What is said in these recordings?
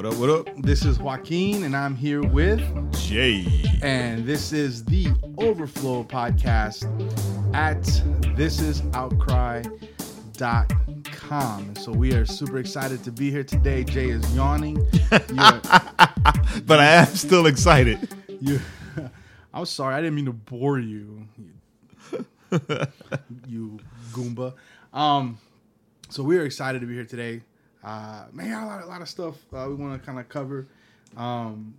What up, what up? This is Joaquin, and I'm here with, Jae. and this is the Overflow podcast at thisisoutcry.com. And so we are super excited to be here today. Jae is yawning. But I am still excited. you, I'm sorry, I didn't mean to bore you, you, you Goomba. Um, so we are excited to be here today. Uh, man, a lot, a lot of stuff uh, we want to kind of cover. Um,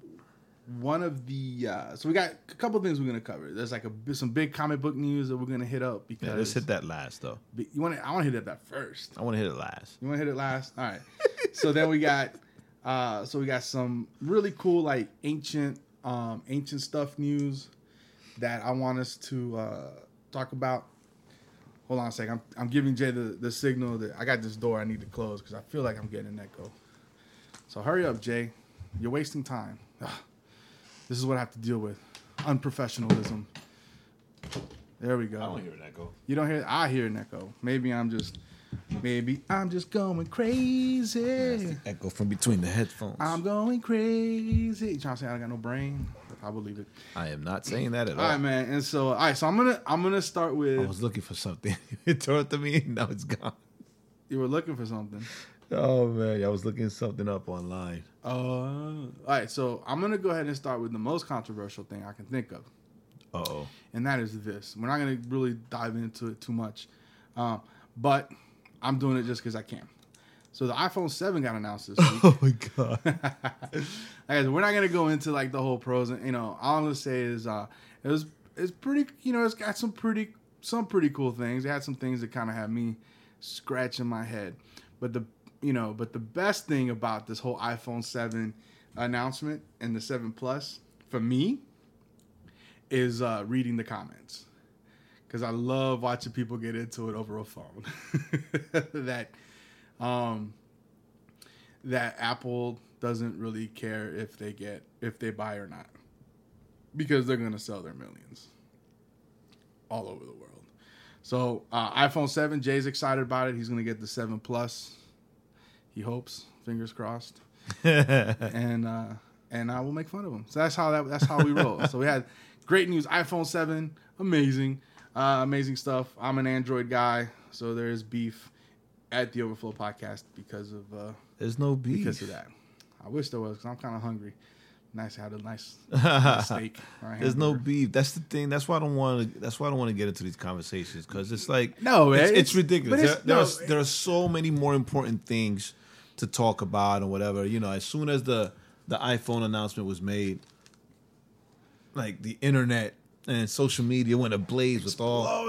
one of the uh, so we got a couple things we're gonna cover. There's like a some big comic book news that we're gonna hit up because Yeah, let's hit that last though. You want? I want to hit that first. I want to hit it last. You want to hit it last? All right. so then we got, uh, so we got some really cool like ancient, um, ancient stuff news that I want us to uh, talk about. Hold on a second. I'm, I'm giving Jae the, the signal that I got this door I need to close because I feel like I'm getting an echo. So hurry up, Jae. You're wasting time. Ugh. This is what I have to deal with. Unprofessionalism. There we go. I don't hear an echo. You don't hear? I hear an echo. Maybe I'm just, maybe I'm just going crazy. Echo from between the headphones. I'm going crazy. You trying to say I got no brain? I believe it. I am not saying that at all. All right, man. And so, all right. So I'm gonna, I'm gonna start with. I was looking for something. it tore it to me. Now it's gone. You were looking for something. Oh man, I was looking something up online. Uh, all right. So I'm gonna go ahead and start with the most controversial thing I can think of. Oh. and that is this. We're not going to really dive into it too much, um, but I'm doing it just because I can. So the iPhone 7 got announced this week. Oh my god. like we're not going to go into like the whole pros and you know all I'm going to say is uh, it was it's pretty you know it's got some pretty some pretty cool things. It had some things that kind of had me scratching my head, but the you know but the best thing about this whole iPhone 7 announcement and the 7 Plus for me is uh, reading the comments because I love watching people get into it over a phone. that um, that Apple doesn't really care if they get if they buy or not because they're gonna sell their millions all over the world. So uh, iPhone 7, Jae's excited about it. He's gonna get the 7 Plus. He hopes, fingers crossed and uh, and I will make fun of him. So that's how that that's how we roll. so we had great news. iPhone seven, amazing, uh, amazing stuff. I'm an Android guy, so there is beef at the Overflow podcast because of uh, There's no beef. because of that. I wish there was because I'm kind of hungry. Nice to have a nice, nice steak. There's no beef. That's the thing. That's why I don't want to. That's why I don't want to get into these conversations because it's like No, it's, it's- it's ridiculous. it's- there, there, no, are, there are so many more important things to talk about and whatever. You know, as soon as the the iPhone announcement was made, like the internet and social media went ablaze with all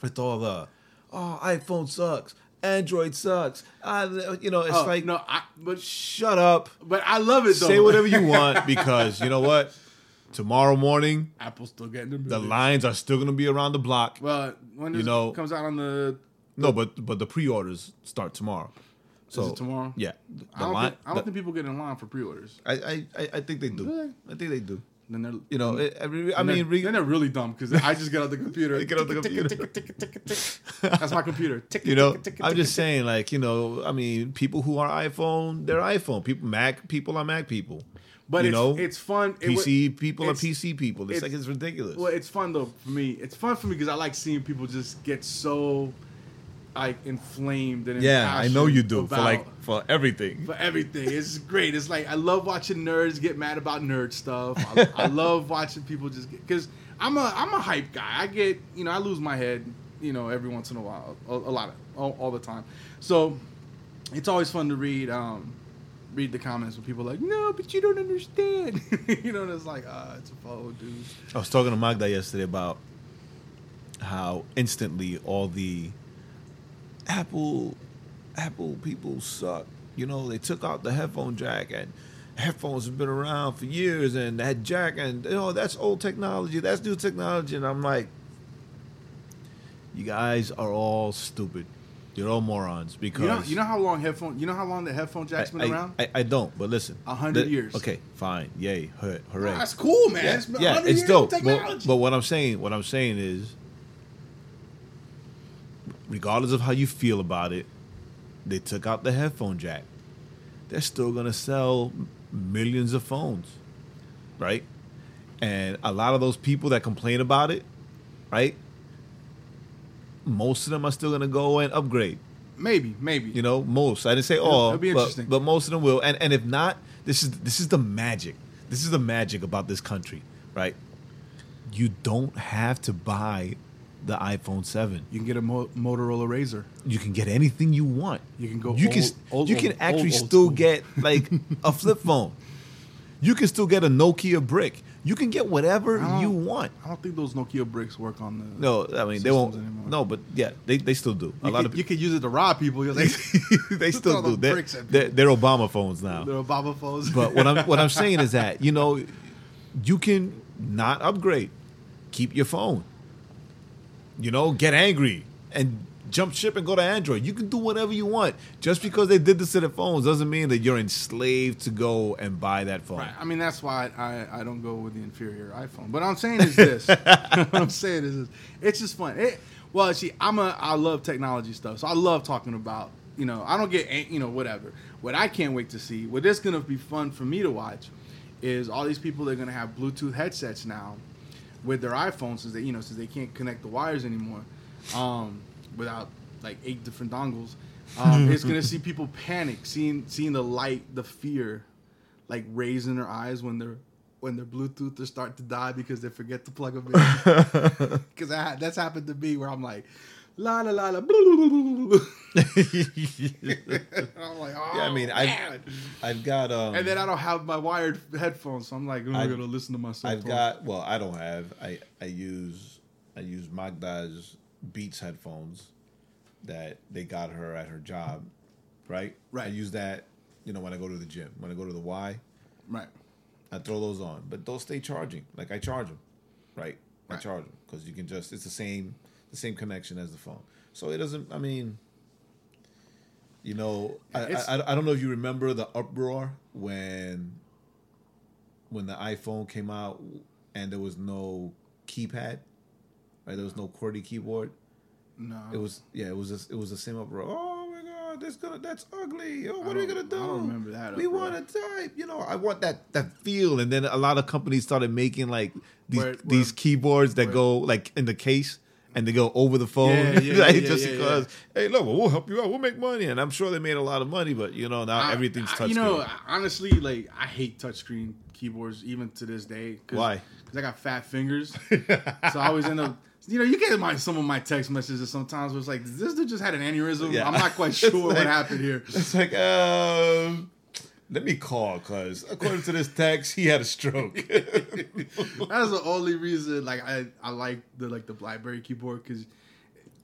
with all the oh iPhone sucks, Android sucks. I, you know, it's Oh, like no, I, but shut up. but I love it though. Say whatever you want because you know what? Tomorrow morning, Apple's still getting the, the lines are still gonna be around the block. Well, when You know- comes out on the No, but but the pre-orders start tomorrow. So it tomorrow? Yeah, I don't, line. think, I don't the- think people get in line for pre-orders. I, I I I think they do. Really? I think they do. Then they're You know, it, I mean, I And mean, they're, re- then they're really dumb because I just get out the computer. Get out the computer. That's my computer. You know, I'm just saying, like, you know, I mean, people who are iPhone, they're iPhone. People Mac people are Mac people. But you it's, know, it's fun. It PC people are PC people. It's, it's- like it's ridiculous. Well, it's fun though for me. It's fun for me because I like seeing people just get so like inflamed and yeah, I know you do for like for everything. for everything. It's great. It's like I love watching nerds get mad about nerd stuff. I, I love watching people just because I'm a I'm a hype guy. I get you know I lose my head you know every once in a while, a, a lot of all, all the time. So it's always fun to read um read the comments when people are like no, but you don't understand. you know, and it's like ah, it's a phone, dude. I was talking to Magda yesterday about how instantly all the Apple Apple people suck. You know, they took out the headphone jack and headphones have been around for years and that jack and you know that's old technology, that's new technology, and I'm like, you guys are all stupid. You're all morons because You know, you know how long headphone? You know how long the headphone jack's been I, around? I, I don't, but listen, A hundred years. Okay, fine, yay, hooray, hooray. That's cool, man. yeah, It's yeah, it's years dope. But, but what I'm saying, what I'm saying is, regardless of how you feel about it, they took out the headphone jack. They're still gonna sell millions of phones, right? And a lot of those people that complain about it, right? Most of them are still gonna go and upgrade. maybe, maybe. You know, most. I didn't say all, it'll be but, interesting. but most of them will. And and if not, this is this is the magic. This is the magic about this country, right? You don't have to buy the iPhone Seven. you can get a Mo- Motorola Razr. You can get anything you want. You can go You can old- old- you can actually old- old still get like a flip phone. You can still get a Nokia brick. You can get whatever you want. I don't think those Nokia bricks work on the. No, I mean they won't. anymore. No, but yeah, they, they still do. A You, lot could, of you could use it to rob people. Like, they still do. They're, they're, they're Obama phones now. little Baba phones. But what I'm what I'm saying is that you know you can not upgrade, keep your phone. You know, get angry and jump ship and go to Android. You can do whatever you want. Just because they did this to the phones doesn't mean that you're enslaved to go and buy that phone. Right. I mean, that's why I, I don't go with the inferior iPhone. But I'm saying is this. what I'm saying is this. It's just fun. It, well, see, I'm a I love technology stuff, so I love talking about. You know, I don't get you know whatever. What I can't wait to see, what is gonna be fun for me to watch, is all these people that are gonna have Bluetooth headsets now with their iPhones, since they you know since they can't connect the wires anymore, um, without like eight different dongles. Um, it's gonna see people panic, seeing seeing the light, the fear like raising their eyes when their when their Bluetooth to start to die because they forget to plug them in. Because that's happened to me where I'm like, la la la la. I'm like, oh, yeah, I mean, I've. I've got um, and then I don't have my wired headphones, so I'm like, I I've- gotta listen to myself. I've got well, I don't have. I I use I use Magda's Beats headphones that they got her at her job, right? Right. I use that, you know, when I go to the gym. When I go to the Y, right. I throw those on, but those stay charging. Like I charge them, right? I charge them because you can just it's the same the same connection as the phone. So it doesn't. I mean, you know, I, I I don't know if you remember the uproar when when the iPhone came out and there was no keypad, right? There was no QWERTY keyboard. No, It was yeah, it was just, it was the same uproar. Oh my god, that's gonna that's ugly. Oh, what are we gonna do? I don't remember that We want to type. You know, I want that that feel. And then a lot of companies started making like these Where- these where- keyboards that where- go like in the case. And they go over the phone, Yeah, yeah, like, yeah, just yeah, because. Hey, look, well, we'll help you out. We'll make money, and I'm sure they made a lot of money. But you know, now I- everything's I- touchscreen. You know, honestly, like I hate touchscreen keyboards even to this day. Cause, Why? Because I got fat fingers, so I always end up. You know, you get my some of my text messages sometimes where it's like, this dude just had an aneurysm. Yeah. I'm not quite sure like- what happened here. It's like, um, let me call because according to this text, he had a stroke. That's the only reason, like I, I like the like the BlackBerry keyboard because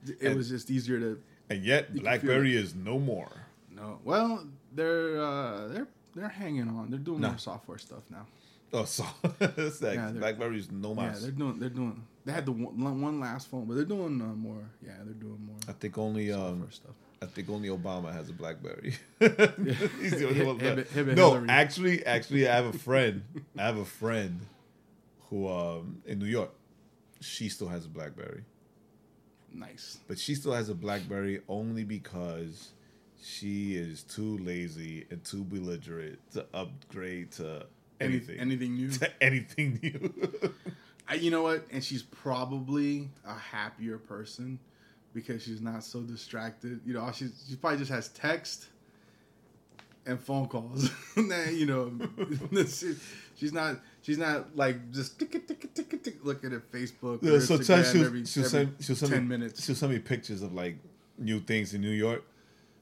it And- was just easier to. and yet, BlackBerry is no more. No, well, they're uh, they're they're hanging on. They're doing Nah. more software stuff now. Oh, so it's like Yeah, they're- BlackBerry is no more, Yeah, they're doing they're doing. They had the one, one last phone, but they're doing uh, more. Yeah, they're doing more I think only um, software stuff. I think only Obama has a BlackBerry. He's the only one. Him- him no, Hillary. actually, actually, I have a friend. I have a friend who um in New York. She still has a BlackBerry, Nice. but she still has a BlackBerry only because she is too lazy and too belligerent to upgrade to anything. Anything new? to anything new. I, you know what? And she's probably a happier person because she's not so distracted. You know, all she's, she probably just has text and phone calls. and then, you know, she- she's not she's not like just tick tick tick tick looking at Facebook. Yeah, or sometimes she'll, every, she'll every send she'll send ten me, minutes. She'll send me pictures of like new things in New York,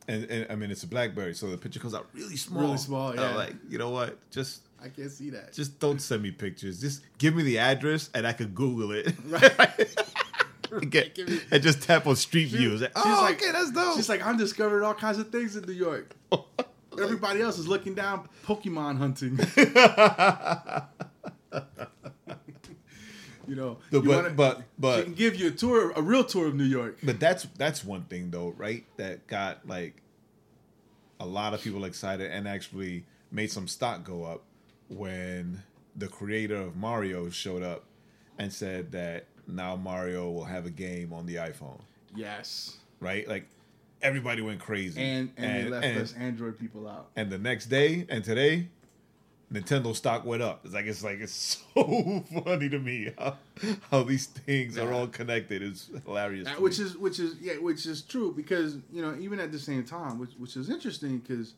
and, and I mean it's a BlackBerry, so the picture comes out really small. Really small, yeah. I'm like, you know what? Just I can't see that. just don't send me pictures. Just give me the address, and I could Google it. and, get- and just tap on Street View. It's like, she's oh, like- okay, that's dope. She's like, I'm discovering all kinds of things in New York. everybody else is looking down, Pokemon hunting. you know, The- you but- wanna- but- but- she can give you a tour, a real tour of New York. But that's that's one thing though, right? That got like a lot of people excited and actually made some stock go up when the creator of Mario showed up and said that now Mario will have a game on the iPhone, Yes, right? Like everybody went crazy, and and, they left and, us Android people out. and the next day and today, Nintendo stock went up. It's like it's like it's so funny to me how, how these things are all connected. It's hilarious, That- which me. is which is yeah, which is true because you know even at the same time, which which is interesting because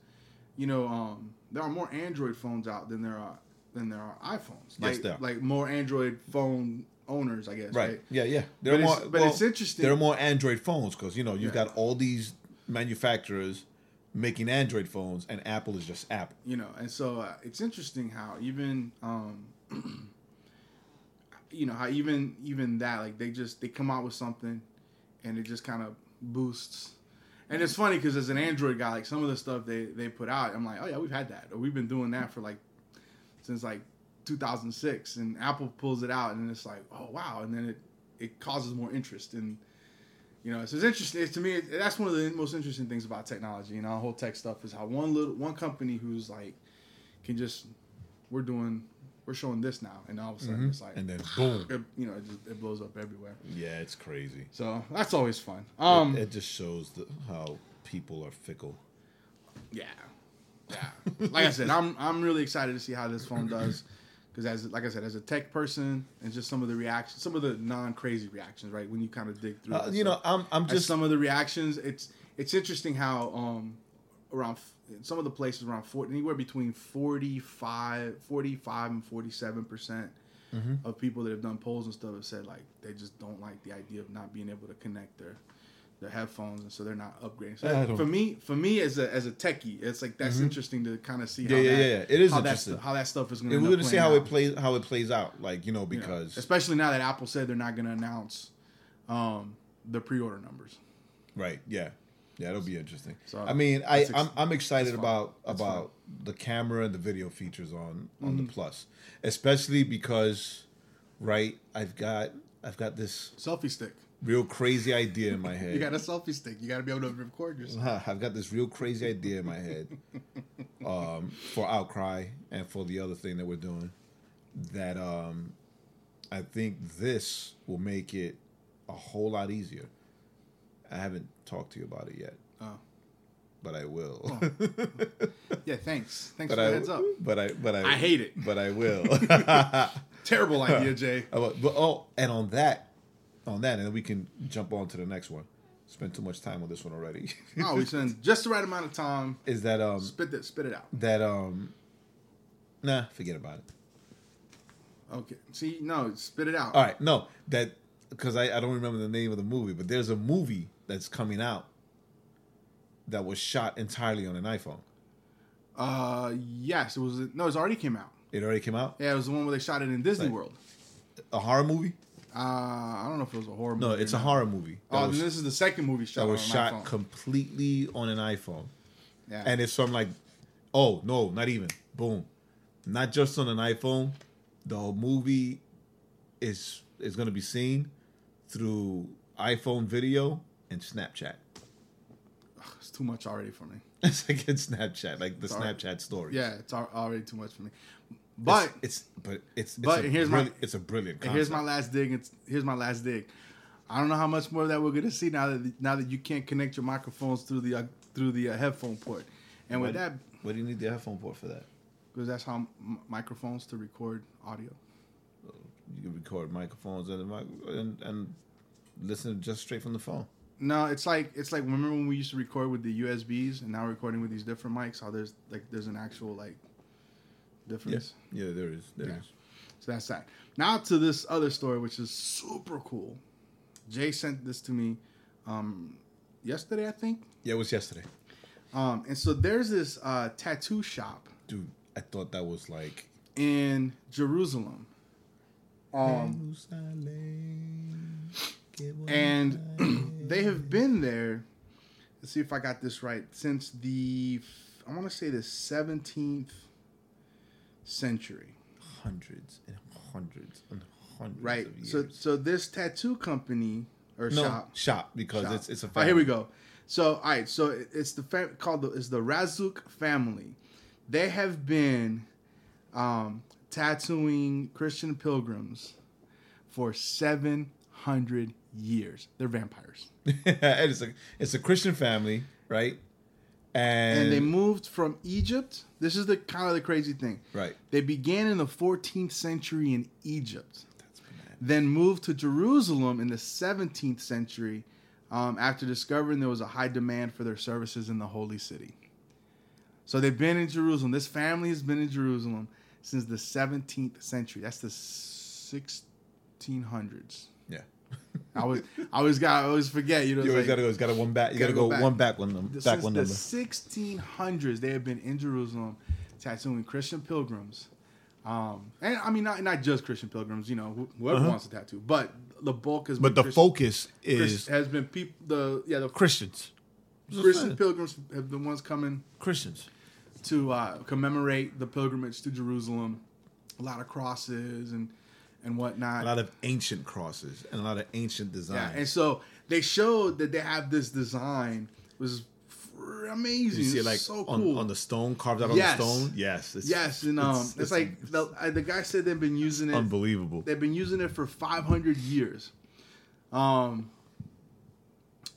you know um, there are more Android phones out than there are than there are iPhones. Yes, there are. like more Android phone owners, I guess. Right. Right. Yeah, yeah. But are more, it's- but it's interesting- There are more Android phones because you know you've Yeah. got all these manufacturers making Android phones, and Apple is just Apple. You know, and so uh, it's interesting how even um, you know how even even that like they just they come out with something and it just kind of boosts. And it's funny because as an Android guy, like some of the stuff they they put out, I'm like, oh yeah, we've had that, or we've been doing that for like since like 2006, and Apple pulls it out, and it's like, oh wow, and then it it causes more interest, and you know, so it's interesting. It's, to me, it, that's one of the most interesting things about technology. You know, whole tech stuff is how one little one company who's like can just we're doing we're showing this now, and all of a sudden it's like, And then boom. it, you know, it, just, it blows up everywhere. Yeah, it's crazy. So that's always fun. Um, it, it just shows the, how people are fickle. Yeah, yeah. Like I said, I'm I'm really excited to see how this phone does because as like I said, as a tech person, and just some of the reactions, some of the non crazy reactions, right? When you kind of dig through, Uh, you know. I'm I'm As just some of the reactions. It's it's interesting how um around f- some of the places around 40, anywhere between 45, 45 and forty seven percent. Mm-hmm. Of people that have done polls and stuff have said like they just don't like the idea of not being able to connect their their headphones and so they're not upgrading. So for me, for me as a as a techie, it's like that's interesting to kind of see. Mm-hmm. Yeah, how yeah, that, yeah, yeah. It is how that interesting. stu- how that stuff is going to. we're gonna see how it plays how it plays out. Like you know, because especially now that Apple said they're not going to announce um, the pre-order numbers. Right. Yeah. Yeah, it'll be interesting. So, I mean, I ex- I'm, I'm excited about That's about the camera and the video features on on Mm-hmm. the Plus, especially because, right? I've got I've got this Selfie stick. Real crazy idea in my head. You got a selfie stick. You got to be able to record yourself. I've got this real crazy idea in my head um, for Outcry and for the other thing that we're doing. That um, I think this will make it a whole lot easier. I haven't talked to you about it yet, Oh. but I will. Yeah, thanks. Thanks but for I the heads up. But I but I I hate it. But I will. Terrible idea, Jae. Oh, but oh, and on that, on that, and then we can jump on to the next one. Spent too much time on this one already. No, we spend just the right amount of time. Is that um Spit it, spit it out. that um nah forget about it Okay. See, no, spit it out. all right no that because I, I don't remember the name of the movie but there's a movie that's coming out that was shot entirely on an iphone Uh, yes, it was. No, it's already came out. it already came out Yeah, it was the one where they shot it in Disney Like- World. a horror movie Uh, I don't know if it was a horror movie. no it's a horror movie that Oh, was, then this is the second movie shot. that was on an shot iPhone. completely on an iphone yeah. and it's from like oh no not even boom not just on an iphone the whole movie is is going to be seen through iphone video and snapchat it's too much already for me. it's like in snapchat like the Sorry. snapchat story Yeah, it's al- already too much for me. But it's, it's but it's, it's but a here's my- it's a brilliant And here's my last dig. It's here's my last dig. I don't know how much more of that we're gonna see now that now that you can't connect your microphones through the uh, through the uh, headphone port. And with that, what do you need the headphone port for that because that's how m- microphones to record audio. you can record microphones and, and and listen just straight from the phone No, it's like it's like remember when we used to record with the USBs and now recording with these different mics. How there's like there's an actual like difference. yeah yeah there is there is. Yeah. So that's that. Now to this other story, which is super cool. Jae sent this to me um, yesterday, I think. yeah it was yesterday Um, and so there's this uh, tattoo shop dude i thought that was like in Jerusalem. Um, and they have been there. Let's see if I got this right. Since the I want to say the 17th century. Hundreds and hundreds and hundreds. Right. Of years. So so this tattoo company or no shop. shop because shop. it's it's a. Oh, here we go. So all right, so it's the fam- called the it's the Razzouk family. They have been um, tattooing Christian pilgrims for seven hundred years. They're vampires, it's a it's a Christian family, right? And, and they moved from Egypt. This is the kind of the crazy thing. right. They began in the 14th century in Egypt. Then moved to Jerusalem in the 17th century um, after discovering there was a high demand for their services in the holy city. So they've been in Jerusalem. This family has been in Jerusalem since the 17th century. That's the 1600s. Yeah. I always, I always got, I always forget. You know, You always like- gotta go. It's got a one back. You Gotta gotta, go go, back. one back one number. Back since one the number. 1600s, they have been in Jerusalem tattooing Christian pilgrims. Um, and I mean, not, not just Christian pilgrims, you know, wh- whoever wants a tattoo, but the bulk has Uh-huh. But been the Christian- focus is has been people the yeah the Christians. Christian pilgrims have been ones coming Christians. to uh, commemorate the pilgrimage to Jerusalem. A lot of crosses and and whatnot. A lot of ancient crosses and a lot of ancient designs. yeah, and so they showed that they have this design it was amazing. you see it like so on, cool. on the stone, carved out Yes. on the stone. Yes. It's, yes, and um, it's, like the, uh, the guy said they've been using it. unbelievable. They've been using it for 500 years. Um,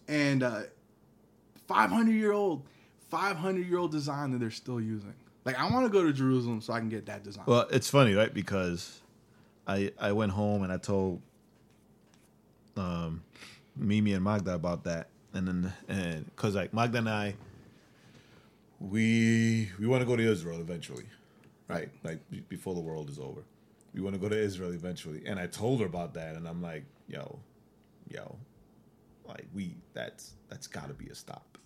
and uh, 500 year old, 500 year old design that they're still using. Like I want to go to Jerusalem so I can get that design. Well, it's funny, right? Because I I went home and I told um, Mimi and Magda about that, and then and because like Magda and I, we we want to go to Israel eventually, right? Like be- before the world is over, we want to go to Israel eventually. And I told her about that, and I'm like, yo, yo, like we that's that's got to be a stop.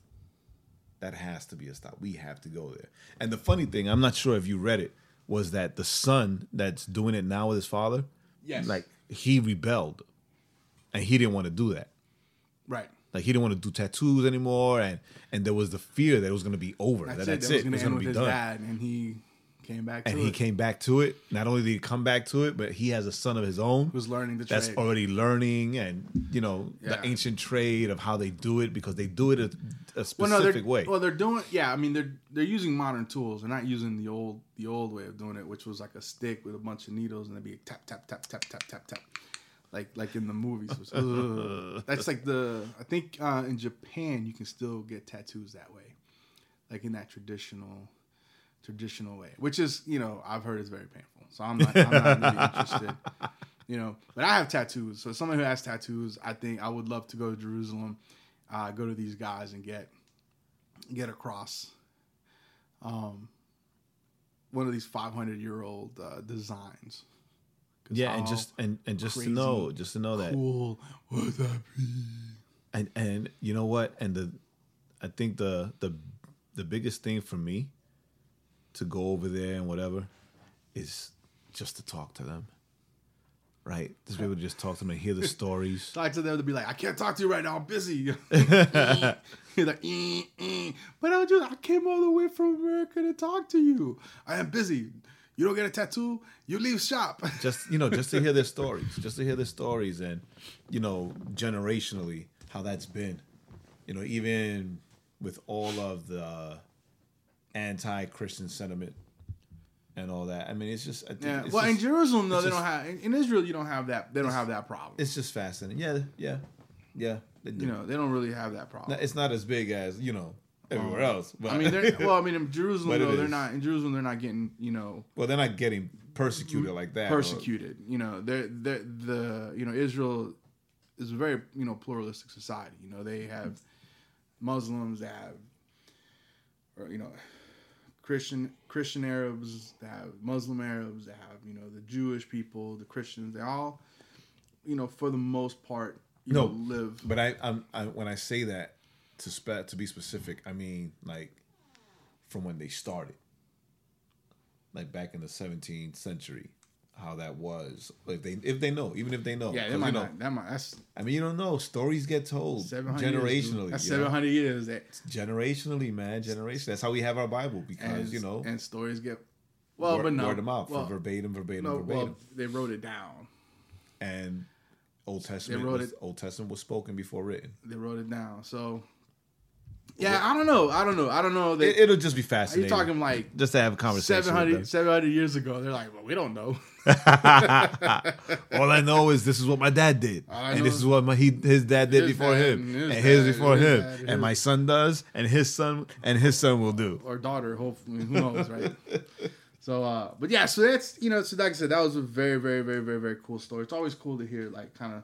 That has to be a stop. We have to go there. And the funny thing, I'm not sure if you read it, was that the son that's doing it now with his father, Yes. like he rebelled, and he didn't want to do that. right. Like he didn't want to do tattoos anymore, and and there was the fear that it was going to be over. That's that it. that's that was it. going It's to going to be his done. dad, and he came back. And he it. came back to it. Not only did he come back to it, but he has a son of his own was learning the that's trade. already learning, and you know Yeah. the ancient trade of how they do it because they do it a, a specific well, no, way. Well, they're doing. Yeah, I mean, they're they're using modern tools. They're not using the old the old way of doing it, which was like a stick with a bunch of needles, and they'd be tap tap tap tap tap tap tap, like like in the movies. Was. That's like the. I think uh, in Japan you can still get tattoos that way, like in that traditional traditional way, which is you know I've heard is very painful. So I'm not I'm not really interested. You know, but I have tattoos. So someone who has tattoos, I think I would love to go to Jerusalem, uh, go to these guys and get get across um, one of these 500 year old uh, designs. yeah, and just and and just to know, just to know that, cool would that be? and and you know what, and the, I think the the the biggest thing for me, to go over there and whatever, is just to talk to them. Right, just be able to just talk to them and hear the stories. Talk to them to be like, I can't talk to you right now. I'm busy. You're like, "Eh, eh." but I, just, I came all the way from America to talk to you. I am busy. You don't get a tattoo, you leave shop. just you know just to hear their stories just to hear their stories and you know generationally how that's been you know even with all of the anti-christian sentiment and all that i mean it's just I think yeah. it's Well, in Jerusalem though, they just- don't have. In, in Israel, you don't have that. They don't have that problem. it's just fascinating yeah yeah yeah they do. you know, they don't really have that problem. it's not as big as you know everywhere else but I mean, they're, well, I mean, in Jerusalem though, they're not in Jerusalem. They're not getting you know well they're not getting persecuted like that or- persecuted. You know, they're, they're the you know Israel is a very you know pluralistic society. You know, they have Muslims, they have or you know Christian Christian Arabs, they have Muslim Arabs, they have you know the Jewish people, the Christians. They all you know for the most part you No, know, live. But I, I'm, I when I say that to spe- to be specific, I mean like from when they started, like back in the 17th century, how that was. If they if they know, even if they know, yeah, that might you know, not. That might. That's I mean, you don't know. Stories get told generationally. That's seven hundred years. That generationally, man, generation. That's how we have our Bible because and, you know, and stories get. Well, word, but no. word of mouth, well, verbatim, verbatim, no, verbatim, well, they wrote it down. and Old Testament. wrote was, it- Old Testament was spoken before written. They wrote it down. So. Yeah, I don't know. I don't know. I don't know. That, It, it'll just be fascinating. you fascinating. talking like just to have a conversation. 700, 700 years ago? They're like, well, we don't know. All I know is this is what my dad did, and this is what my he his dad did his before dad him, and his and his before his him, and and my son does, and his son, and his son will do. or daughter, hopefully, who knows, right? so, uh, but yeah, so that's you know, so like I said, that was a very, very, very, very, very cool story. It's always cool to hear like kind of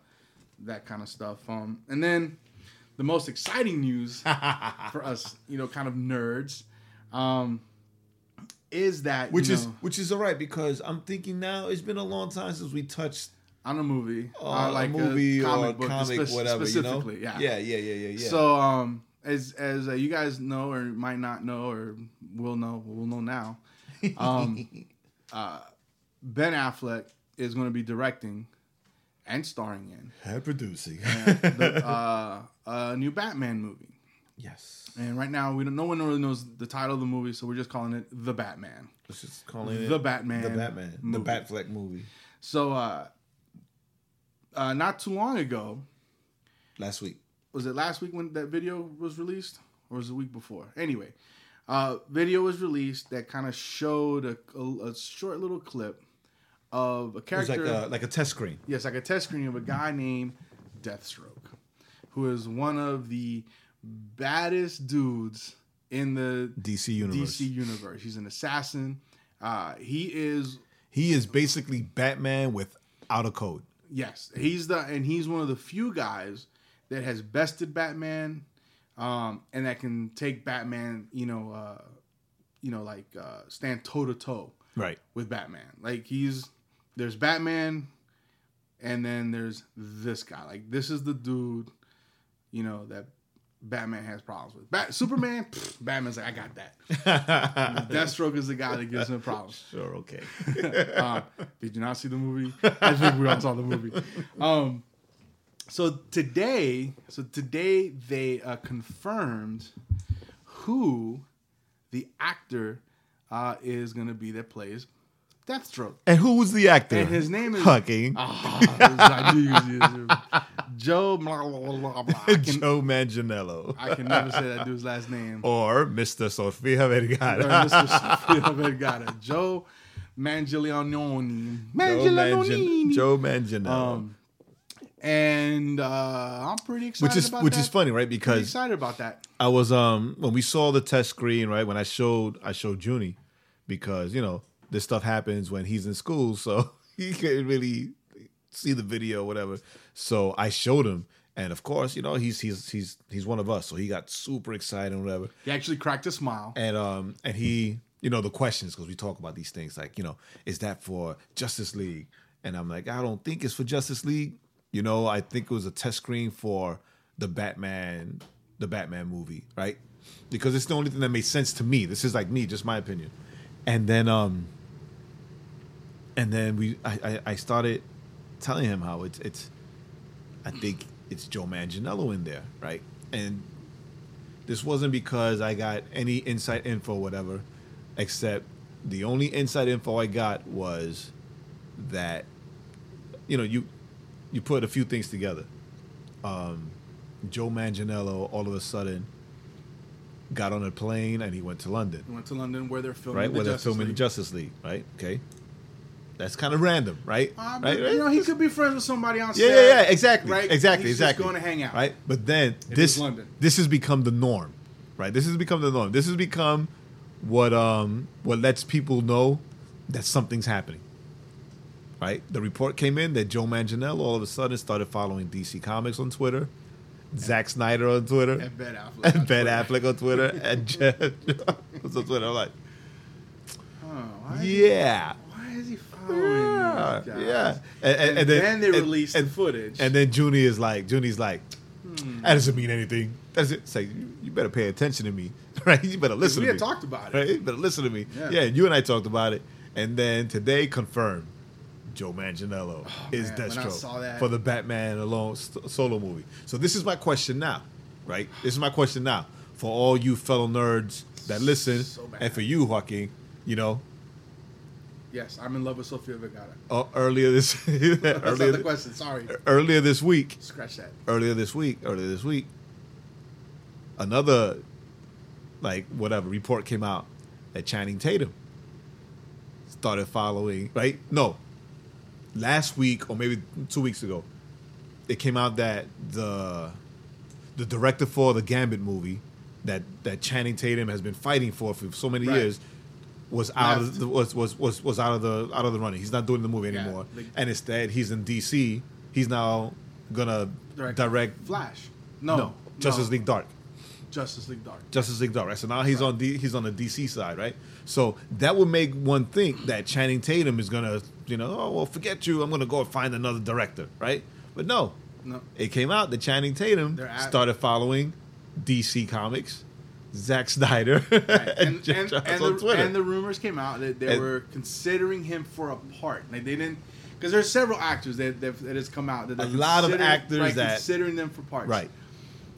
that kind of stuff. Um, and then the most exciting news for us, you know, kind of nerds, um, is that Which is know, which is all right because I'm thinking now it's been a long time since we touched on a movie, uh, like a movie comic or book, comic, spe- whatever. You know, specifically, yeah, yeah, yeah, yeah, yeah, yeah. So, um, as as uh, you guys know or might not know or will know, will know now, um, uh, Ben Affleck is going to be directing and starring in and producing. the, uh, a new Batman movie. yes, And right now, we don't. No one really knows the title of the movie, so we're just calling it the Batman. let's just call it The Batman the Batman, movie. the Batfleck movie. So, uh, uh, not too long ago, Last week, was it last week when that video was released or was it the week before anyway uh video was released that kind of showed a, a, a short little clip of a it was character like a like a test screen. yes like a test screen of a guy named deathstroke who is one of the baddest dudes in the DC universe. dc universe he's an assassin uh he is He is basically Batman without a code. Yes, he's the and he's one of the few guys that has bested Batman, um, and that can take Batman, you know, uh, you know, like uh, stand toe to toe Right. with Batman. Like he's there's Batman, and then there's this guy. Like this is the dude, you know, that Batman has problems with. Bat- Superman, pfft, Batman's like I got that. Deathstroke is the guy that gives him problems. Sure. Okay. Uh, did you not see the movie? I think we all saw the movie. Um, so today, so today they uh, confirmed who the actor uh, is going to be that plays Deathstroke. and who was the actor? And his name is Fucking Ah, I knew you was gonna say- Joe. Blah, blah, blah, blah, can, Joe Manganiello I can never say that dude's last name. or Mr. Sofia Or Vergara. Mr. Sofia Vergara. Joe Manganiello. Manganiello. Joe Manganiello. Um, and uh, I'm pretty excited. which is which that. is funny, right? Because Pretty excited about that. I was um when we saw the test screen, right? When I showed I showed Junie because you know this stuff happens when he's in school, so he can't really see the video or whatever. So I showed him, and of course, you know he's he's he's he's one of us, so he got super excited and whatever. He actually cracked a smile. And um and he you know the questions because we talk about these things like you know is that for Justice League? And I'm like I don't think it's for Justice League. You know I think it was a test screen for the Batman the Batman movie, right? Because it's the only thing that made sense to me. This is like me, just my opinion. And then um and then we I I, I started telling him how it's it's I think it's Joe Manganiello in there, right? And this wasn't because I got any inside info, whatever, except the only inside info I got was that, you know, you you put a few things together. Um, Joe Manganiello all of a sudden got on a plane and he went to London, He went to London where they're filming. right? the Where they're Justice filming the League. Justice League, right? Okay, that's kind of random, right? Uh, right? You know, he could be friends with somebody on set. yeah, yeah, yeah, exactly, Right? exactly, He's just exactly. going to hang out. right? But then this this has become the norm, right? This has become the norm. This has become what um what lets people know that something's happening, right? The report came in that Joe Manganiello all of a sudden started following DC Comics on Twitter, Zack Snyder on Twitter, And Ben Affleck. and Ben Affleck on Twitter, and Jeff on Twitter. I'm like, Oh, yeah. why is he following Yeah, yeah. And, and- And, and then, they released and- the footage. And then Junie is like, Junie's like, Hmm. that doesn't mean anything. That's it. Say, you, you better pay attention to me, right? You better listen we to had me. talked about it. Right? You better listen to me. Yeah. Yeah. you and I talked about it. And then today confirmed Joe Manganiello is Oh, man, Deathstroke that- for the Batman alone solo movie. So this is my question now, right? This is my question now for all you fellow nerds that listen, So and for you, Joaquin. You know, Yes, I'm in love with Sofia Vergara. uh, earlier this That's not earlier, the question. Sorry. earlier this week, Scratch that. earlier this week, earlier this week, another like whatever report came out that Channing Tatum started following. Right? No, last week or maybe two weeks ago, it came out that the the director for the Gambit movie that that Channing Tatum has been fighting for for so many Right. years was out Left. of the, was, was was was out of the out of the running. He's not doing the movie Yeah, anymore, the- and instead he's in DC. He's now gonna Direct. direct, Flash. No. no, Justice. League Dark. Justice League Dark. Justice League Dark. Right? So now he's on D, he's on the DC side, right? So that would make one think that Channing Tatum is gonna, you know, oh well, forget you. I'm gonna go find another director, right? But no, No. it came out that Channing Tatum They're at- started following DC Comics, Zack Snyder, Right. and, And, and, and, the, and the rumors came out that they were considering him for a part. Like they didn't, because there's several actors that that, that has come out that A lot of actors right, that- considering them for parts. right,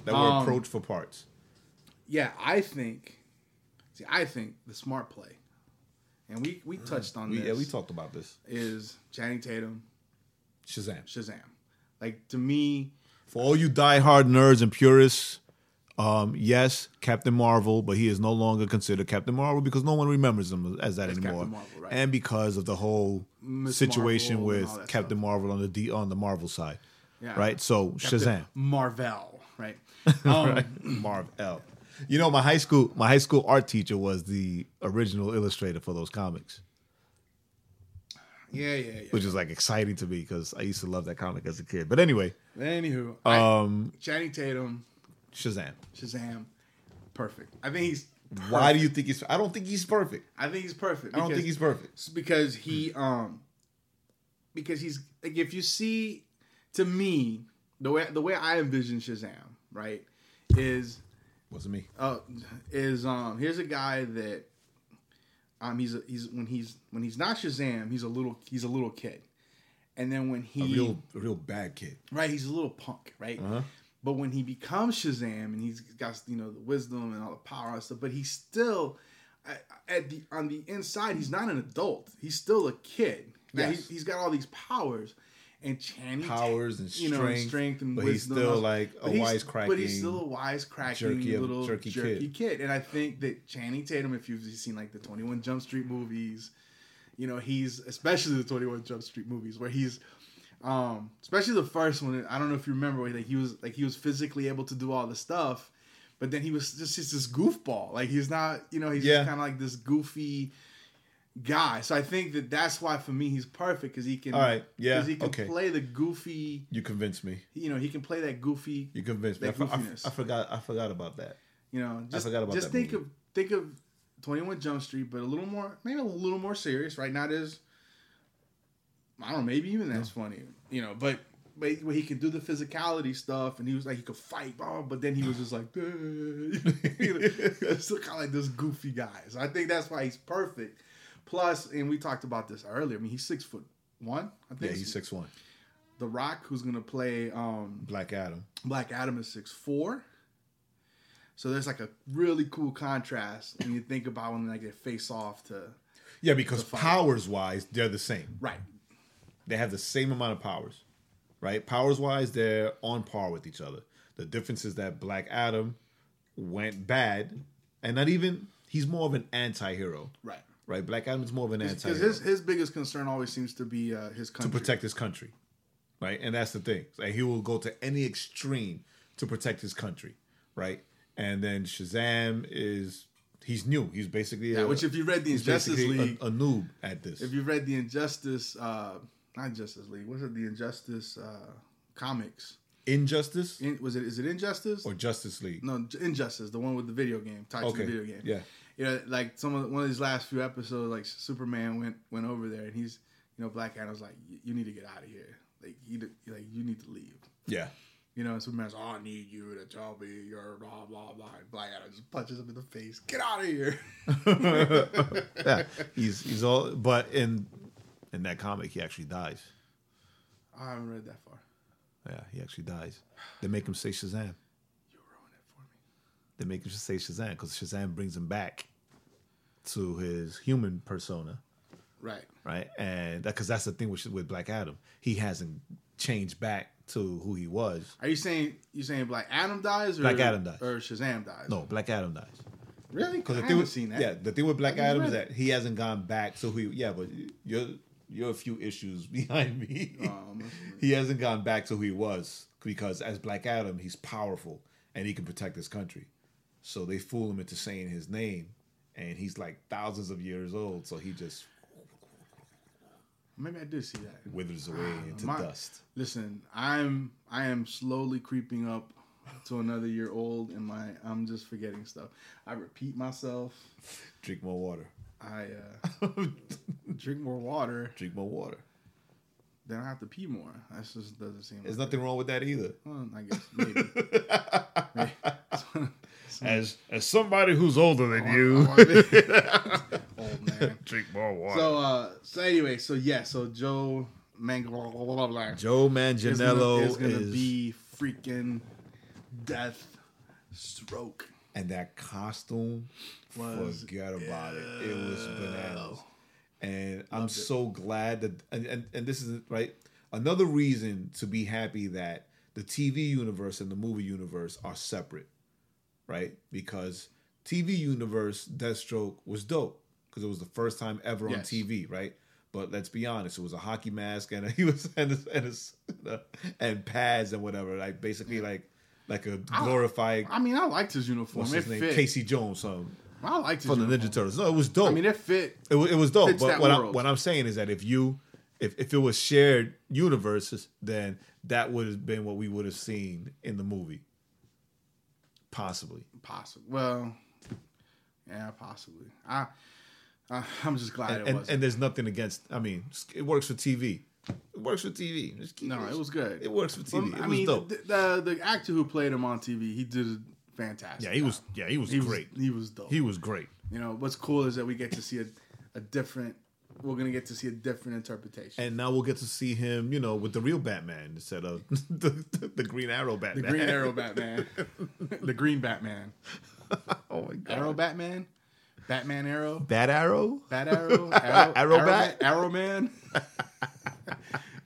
that were Um, approached for parts. Yeah, I think. See, I think the smart play, and we we touched on We, this. yeah, we talked about this. Is Channing Tatum Shazam. Shazam? Like to me, For all you diehard nerds and purists, um, yes, Captain Marvel, but he is no longer considered Captain Marvel because no one remembers him as that As anymore, Marvel, right. and because of the whole Miss situation Marvel with Captain stuff. Marvel on the D, on the Marvel side, yeah, right? So Captain Shazam, Marvel, right? Um, right? Marvel. You know, my high school my high school art teacher was the original illustrator for those comics, Yeah, yeah, yeah. which is like exciting to me because I used to love that comic as a kid. But anyway, Anywho, um, I, Channing Tatum, Shazam. Shazam, perfect. I think he's. Why do you think he's? I don't think he's perfect. I think he's perfect. I don't think he's perfect. Because he um because he's like if you see to me the way the way I envision Shazam right is Wasn't me. uh is um here's a guy that um he's a, he's when he's when he's not Shazam he's a little he's a little kid and then when he A real, a real bad kid. right he's a little punk right Uh-huh. But when he becomes Shazam and he's got you know the wisdom and all the power and stuff, but he's still at- the on the inside he's not an adult. He's still a kid. Now Yes. he, he's got all these powers and Channing Powers and you know and strength, strength and but he's wisdom. still like a he's- wisecracking, But he's still a wisecracking jerky- little jerky jerky, kid. kid. And I think that Channing Tatum, if you've seen like the Twenty One Jump Street movies, you know he's especially the Twenty One Jump Street movies where he's um especially the first one i don't know if you remember like he was like he was physically able to do all the stuff but then he was just, just this goofball like he's not you know he's Yeah. kind of like this goofy guy so i think that that's why for me he's perfect because he can All right, yeah, 'cause he can okay. play the goofy You convinced me. you know he can play that goofy You convinced me. I, I. I forgot. I forgot about that. you know just, forgot about just that think movie. of think of 21 jump street but a little more maybe a little more serious right now, as i don't know maybe even that's funny you know but but he could do the physicality stuff and he was like he could fight blah, but then he was just like kind of like this goofy guy so i think that's why he's perfect plus and we talked about this earlier i mean he's six foot one i Yeah, think he's six one. the rock who's gonna play um Black Adam. Black Adam is six four. So there's like a really cool contrast when you think about when like they face off to Yeah, because powers wise, they're the same. right. They have the same amount of powers, right? Powers wise, they're on par with each other. The difference is that Black Adam went bad, and not even he's more of an anti-hero, Right. right? Black Adam is more of an Because anti-hero his his biggest concern always seems to be uh, his country to protect his country, right? And that's the thing. Like he will go to any extreme to protect his country, right? And then Shazam is he's new. He's basically Yeah, a, which if you read the Injustice League, a, a noob at this. if you read the Injustice, uh, not Justice League, Was it? The Injustice uh, comics. Injustice In, was it? Is it Injustice? or Justice League? no, Injustice, the one with the video game, tied to the video game. yeah. you know, like some of one of these last few episodes, like Superman went went over there, and he's, you know, Black Adam's like, you need to get out of here, like you, like you need to leave. Yeah. You know, Superman's, oh, I need you to tell me you're blah blah blah. And Black Adam just punches him in the face. Get out of here. yeah, he's he's all. But in in that comic, he actually dies. I haven't read that far. Yeah, he actually dies. They make him say Shazam. You ruined it for me. They make him say Shazam because Shazam brings him back to his human persona, Right. right? And because that's the thing with with Black Adam, he hasn't changed back to who he was. Are you saying you saying Black Adam dies or Black Adam dies. or Shazam dies? No, Black Adam dies. really? Because I the thing haven't with seen that. yeah, the thing with Black Adam is that he hasn't gone back to who. He, yeah, but you're you're a few issues behind me. Um, he hasn't gone back to who he was because as Black Adam, he's powerful and he can protect his country. So they fool him into saying his name, and he's like thousands of years old. So he just maybe I did see that. withers away into My- dust. Listen, I'm I am slowly creeping up to another year old, and my I'm just forgetting stuff. I repeat myself. Drink more water. I uh, drink more water, Drink more water. then I have to pee more. That just doesn't seem. There's like nothing wrong with that either. Well, I guess maybe. Maybe. As as somebody who's older than you. Old man. drink more water. So uh so anyway, so yeah, so Joe Manganiello Joe is gonna, Manganiello is gonna is be freaking death stroke. and that costume Was- forget about it. It was bananas. And i'm so glad that and, and and this is right? Another reason to be happy that the tv universe and the movie universe are separate right? Because tv universe deathstroke was dope because it was the first time ever on tv right? But let's be honest, it was a hockey mask and he was and his, and, his, and pads and whatever, like basically like like a glorified I mean, I liked his uniform. what's it his name? fit. Casey Jones um, I liked his from the. Ninja Turtles. No, it was dope. I mean, it fit. it, it was dope. But what I'm, what I'm saying is that if you if if it was shared universes, then that would have been what we would have seen in the movie. Possibly. Possible. Well, yeah, possibly. I, I I'm just glad And, it and, wasn't. and there's nothing against. I mean, it works for TV. It works for TV. Just keep no, it was good. It works for TV. It I was mean, dope. The, the the actor who played him on TV, he did fantastic. yeah, he was. Yeah, he was He great. was he was dope. he was great. you know, what's cool is that we get to see a, a different. We're gonna get to see a different interpretation. And now we'll get to see him, you know, with the real Batman instead of the, the, the Green Arrow Batman. the Green Arrow Batman, the Green Batman, Oh my god. Arrow Batman, Batman Arrow, Bat Arrow? Bat Arrow, Arrow, Arrow Bat? Arrow Man,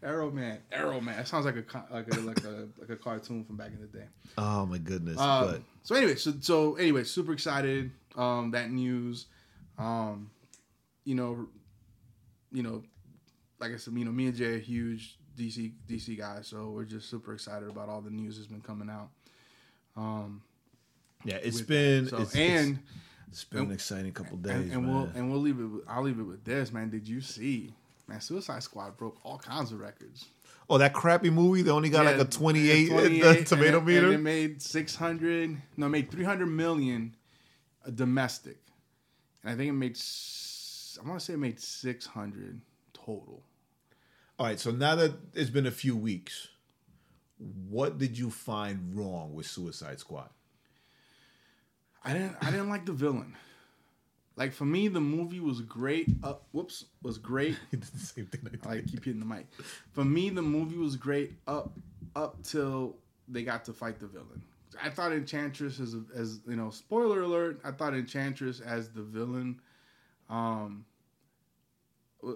Arrow Man, Arrow Man. It sounds like a like a like a like a cartoon from back in the day. Oh my goodness. Um, but so anyway, so so anyway, super excited. Um, that news. Um, you know, you know, like I said, you know, me and Jae are huge DC DC guys, so we're just super excited about all the news that's been coming out. Um, yeah, it's with been so it's, and it's, it's been an exciting couple days, and, and we'll and we'll leave it. With, I'll leave it with this, man. Did you see? Man, Suicide Squad broke all kinds of records. oh, that crappy movie they only got Yeah, like a 28, 28, the tomato and it, meter. And it made six hundred. No, it made three hundred million domestic, and I think it made. I want to say it made six hundred total. All right, so now that it's been a few weeks, what did you find wrong with Suicide Squad? I didn't. I didn't like the villain. Like for me, the movie was great. Up, whoops, was great. He did the same thing. I did. I like keep hitting the mic. For me, the movie was great up up till they got to fight the villain. I thought Enchantress as as you know, spoiler alert. I thought Enchantress as the villain, um,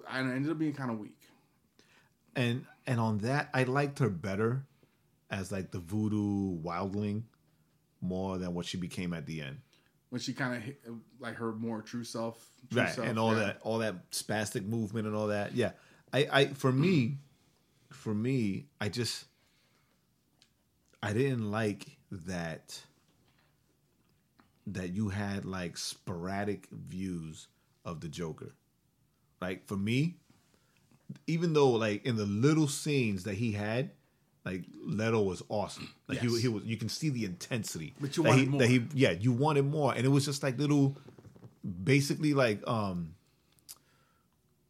I ended up being kind of weak. and and on that, I liked her better as like the voodoo wildling more than what she became at the end. When she kind of like her more true self, true right self, and all yeah. that all that spastic movement and all that yeah i i for me for me i just i didn't like that that you had like sporadic views of the joker like for me even though like in the little scenes that he had like Leto was awesome. Like Yes. he, he was, you can see the intensity. But you that wanted he, more. That he, yeah, you wanted more, and it was just like little, basically like um,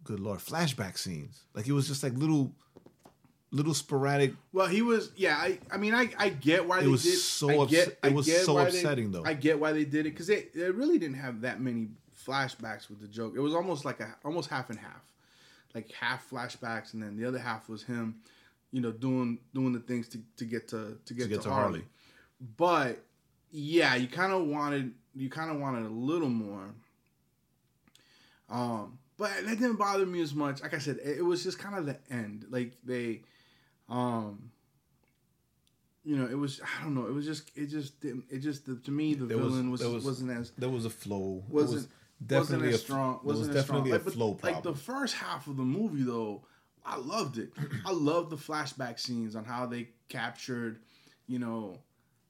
good lord, flashback scenes. Like it was just like little, little sporadic. Well, he was. Yeah, I. I mean, I. I get why It they was did. so I get, upset- it I was get so upsetting, they, though. I get why they did it because they, they really didn't have that many flashbacks with the joke. It was almost like a almost half and half. like half flashbacks, and then the other half was him, you know, doing doing the things to, to get to to get to, get to Harley. Harley. But yeah, you kind of wanted you kind of wanted a little more. Um, but that didn't bother me as much. Like I said, it, was just kind of the end. Like they, um, you know, it was I don't know. It was just it just didn't. It just to me the There villain was, was- was not as There was a flow. It wasn't was definitely wasn't as strong. There was Wasn't as definitely strong. a Like, flow but, problem. Like the first half of the movie, though, I loved it. I loved the flashback scenes on how they captured, you know,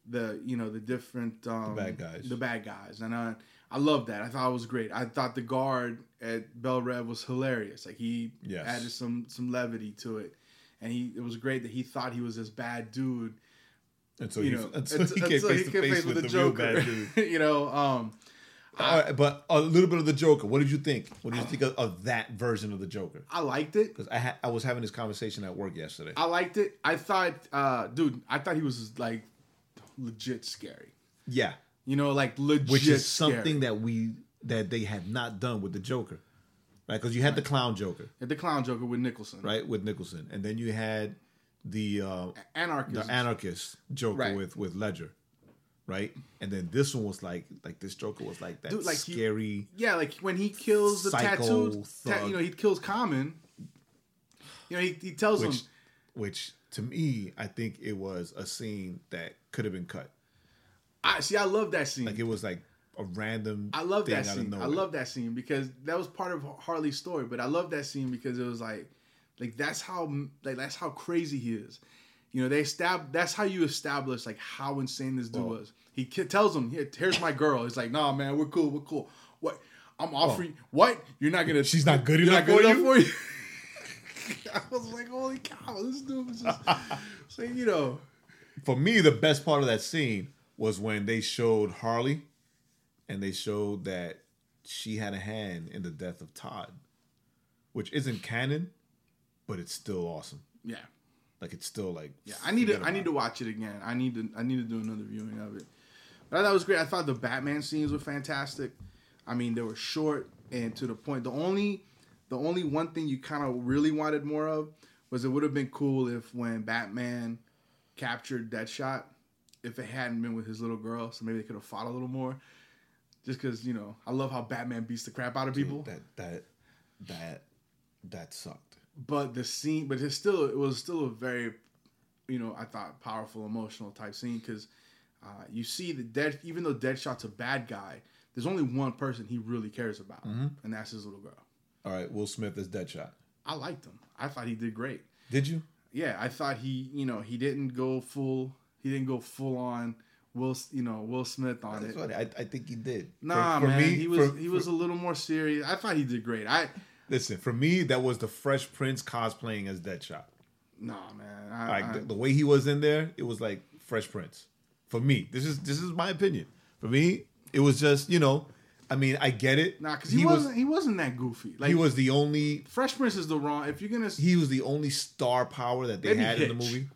the you know the different um, bad guys. the bad guys, and I I loved that. I thought it was great. I thought the guard at Belle Reve was hilarious. Like he Yes. added some some levity to it, and he it was great that he thought he was this bad dude until you he, know, until until- he came face to face with, the, real bad dude. you know, um, right, but a little bit of the Joker. What did you think? What did you think of, of that version of the Joker? I liked it. Because I ha- I was having this conversation at work yesterday. I liked it. I thought, uh, dude, I thought he was like legit scary. yeah, You know, like legit which is scary. something that we that they had not done with the Joker, right? Because you had the clown Joker, At the clown Joker with Nicholson, right, with Nicholson, and then you had the uh, Anarchist. the anarchist Joker Right. with with Ledger, right? And then this one was like like this Joker was like that Dude, like he- scary. yeah, like when he kills the tattooed, ta- you know, he kills Common. You know, he, he tells which him, which to me I think it was a scene that could have been cut. I see. I love that scene. Like it was like a random. I love that scene. I love that scene because that was part of Harley's story. But I love that scene because it was like, like that's how like that's how crazy he is. You know, they stab. That's how you establish like how insane this dude was. He tells him, "Here, here's my girl." He's like, "Nah, man, we're cool. We're cool. What? I'm offering. What? You're not gonna. She's not good enough not good for enough for you." I was like, "Holy cow! This dude was just." so you know, For me, the best part of that scene was when they showed Harley, and they showed that she had a hand in the death of Todd, which isn't canon, but it's still awesome. yeah. Like it's still like Yeah, I need to. I need to watch it again. I need to. I need to do another viewing of it. But I thought it was great. I thought the Batman scenes were fantastic. I mean, they were short and to the point. The only, the only one thing you kind of really wanted more of was it would have been cool if when Batman captured Deadshot, if it hadn't been with his little girl, so maybe they could have fought a little more. Just because you know, I love how Batman beats the crap out of people. That that that that sucked. But the scene but it's still it was still a very you know i thought powerful emotional type scene because uh, you see the dead even though deadshot's a bad guy there's only one person he really cares about and that's his little girl All right, Will Smith is Deadshot. i liked him i thought he did great Did you? yeah i thought he you know he didn't go full he didn't go full on will you know will smith on That's it funny. I, I think he did. nah For- for man me- he was for- he was a little more serious i thought he did great i listen for me. That was the Fresh Prince cosplaying as Deadshot. nah man I, Like I- the, the way he was in there, it was like Fresh Prince. For me, this is this is my opinion. For me, it was just you know, I mean, I get it. nah because he, wasn't he wasn't that goofy like he was the only Fresh Prince is the wrong. If you're gonna, he was the only star power that they had in the movie.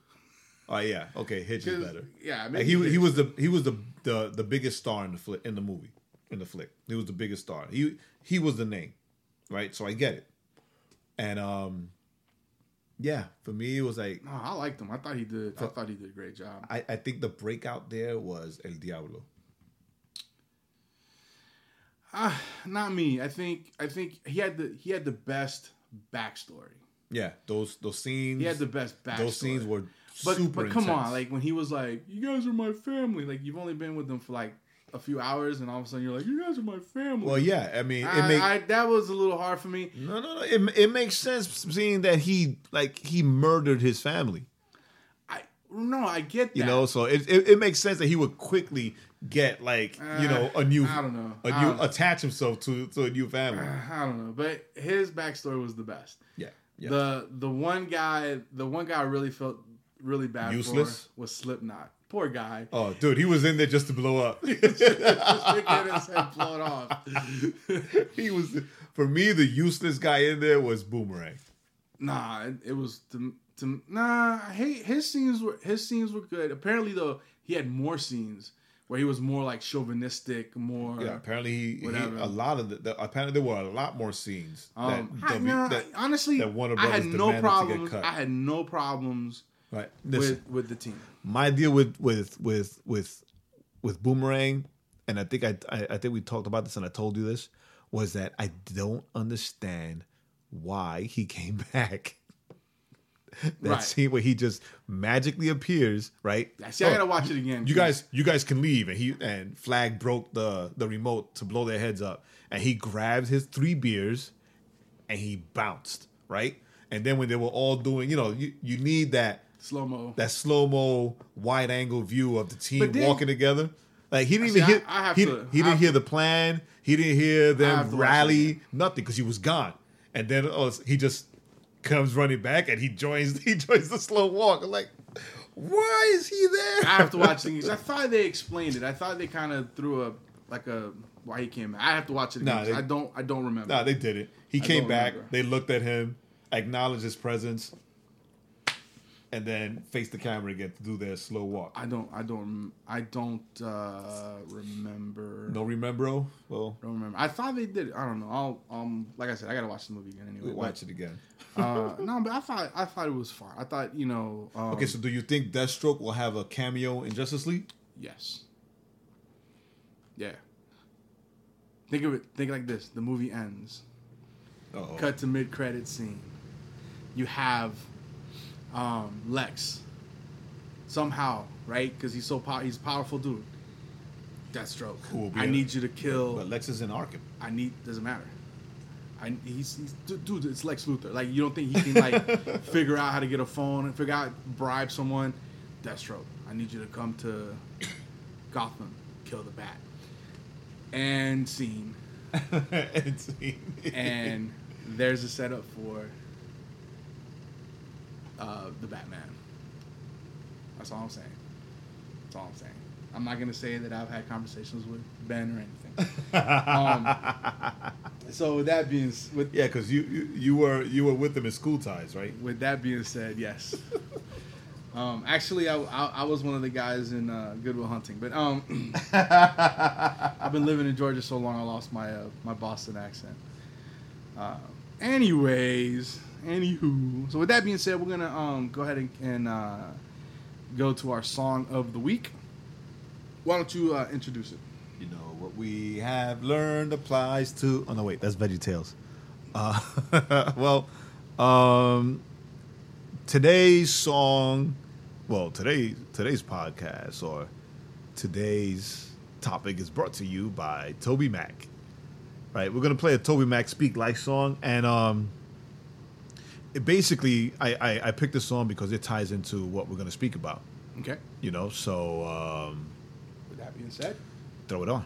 Oh yeah, okay, Hitch is better. yeah, Like, he he Hitch. was the he was the, the the biggest star in the flick in the movie in the flick. He was the biggest star. He he was the name, right? So I get it. And um, yeah, for me it was like no, I liked him. I thought he did. I thought he did a great job. I, I think the breakout there was El Diablo. Ah, not me. I think. I think he had the he had the best backstory. Yeah, those those scenes. He had the best backstory. those scenes were But super. but come on, like when he was like, "You guys are my family." Like you've only been with them for like a few hours, and all of a sudden you're like, "You guys are my family." well, yeah, I mean, it I, make, I, that was a little hard for me. no, no, no. It, it makes sense seeing that he like he murdered his family. I no, I get that. You know, so it, it it makes sense that he would quickly get like you know uh, a new I don't know. a new know. attach himself to to a new family. Uh, I don't know, but his backstory was the best. Yeah, yeah. The the one guy, the one guy I really felt really bad Useless? for was Slipknot. Poor guy. oh, dude, he was in there just to blow up. Just to get his head blown off. he was for me the useless guy in there was Boomerang. nah, it, it was to, to nah. Hey, his scenes were his scenes were good. Apparently, though, he had more scenes where he was more like chauvinistic, more. Yeah, apparently he, he a lot of the, the apparently there were a lot more scenes Um, that, I, W- no, that- honestly, that Warner I had no demanded to get problems. I had no problems right. Listen, with with the team. My deal with with with with with Boomerang, and I think I, I I think we talked about this, and I told you this was that I don't understand why he came back. that Right. scene where he just magically appears, right? See. I Oh, gotta watch it again. You guys, you guys can leave, and he and Flag broke the the remote to blow their heads up, and he grabbed his three beers, and he bounced right. And then when they were all doing, you know, you, you need that slow mo. that slow mo wide angle view of the team then- walking together. Like he didn't See, even hear. I have he, to- he I didn't hear the plan. He didn't hear them to watch it rally. Nothing because he was gone. And then oh, he just comes running back and he joins. He joins the slow walk. I'm like, why is he there? I have to watch things. I thought they explained it. I thought they kind of threw a like a why he came. back. I have to watch it again. Nah, they- I don't. I don't remember. Nah, they did it. He I came back. remember. They looked at him, acknowledged his presence, and then face the camera again to do their slow walk. I don't. I don't. I don't uh, remember. No, remember? oh? Well, don't remember. I thought they did. it. I don't know. I'll um. Like I said, I gotta watch the movie again anyway. we'll but, watch it again. uh, no, but I thought I thought it was fine. I thought you know. Um, Okay, so do you think Deathstroke will have a cameo in Justice League? yes. Yeah. Think of it. Think like this. The movie ends. Uh-oh. Cut to mid credit scene. You have um, Lex somehow, right? Because he's so pow- he's a powerful dude. Deathstroke. Who will be I need you to kill. But Lex is in Arkham. I need doesn't matter. I he's, he's dude. It's Lex Luthor. Like you don't think he can like figure out how to get a phone and figure out bribe someone? Deathstroke. I need you to come to Gotham, kill the Bat, and scene. It's- And there's a setup for uh, the Batman. That's all I'm saying. That's all I'm saying. I'm not gonna say that I've had conversations with Ben or anything. um, so with that being with yeah, because you, you you were you were with them in school ties, right? with that being said, yes. um, actually, I, I, I was one of the guys in uh, Good Will Hunting, but um, I've been living in Georgia so long, I lost my uh, my Boston accent. Uh, anyways, anywho, so with that being said, we're gonna um, go ahead and, and uh, go to our song of the week. Why don't you uh, introduce it? You know what we have learned applies to. Oh no, wait, that's Veggie Tales. Uh, well, um, today's song, well, today today's podcast or today's topic is brought to you by Toby Mac. Right, we're gonna play a Toby Mac "Speak Like" song, and um, it basically, I, I I picked this song because it ties into what we're gonna speak about. Okay. You know, so um, With that being said, throw it on.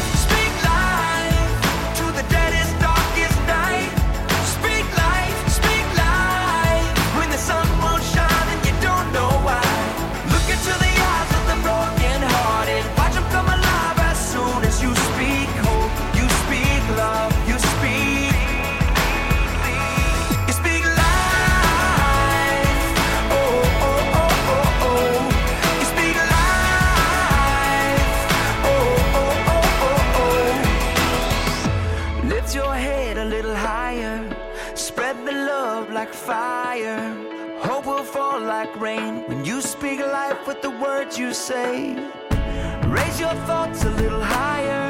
like rain when you speak life with the words you say. Raise your thoughts a little higher.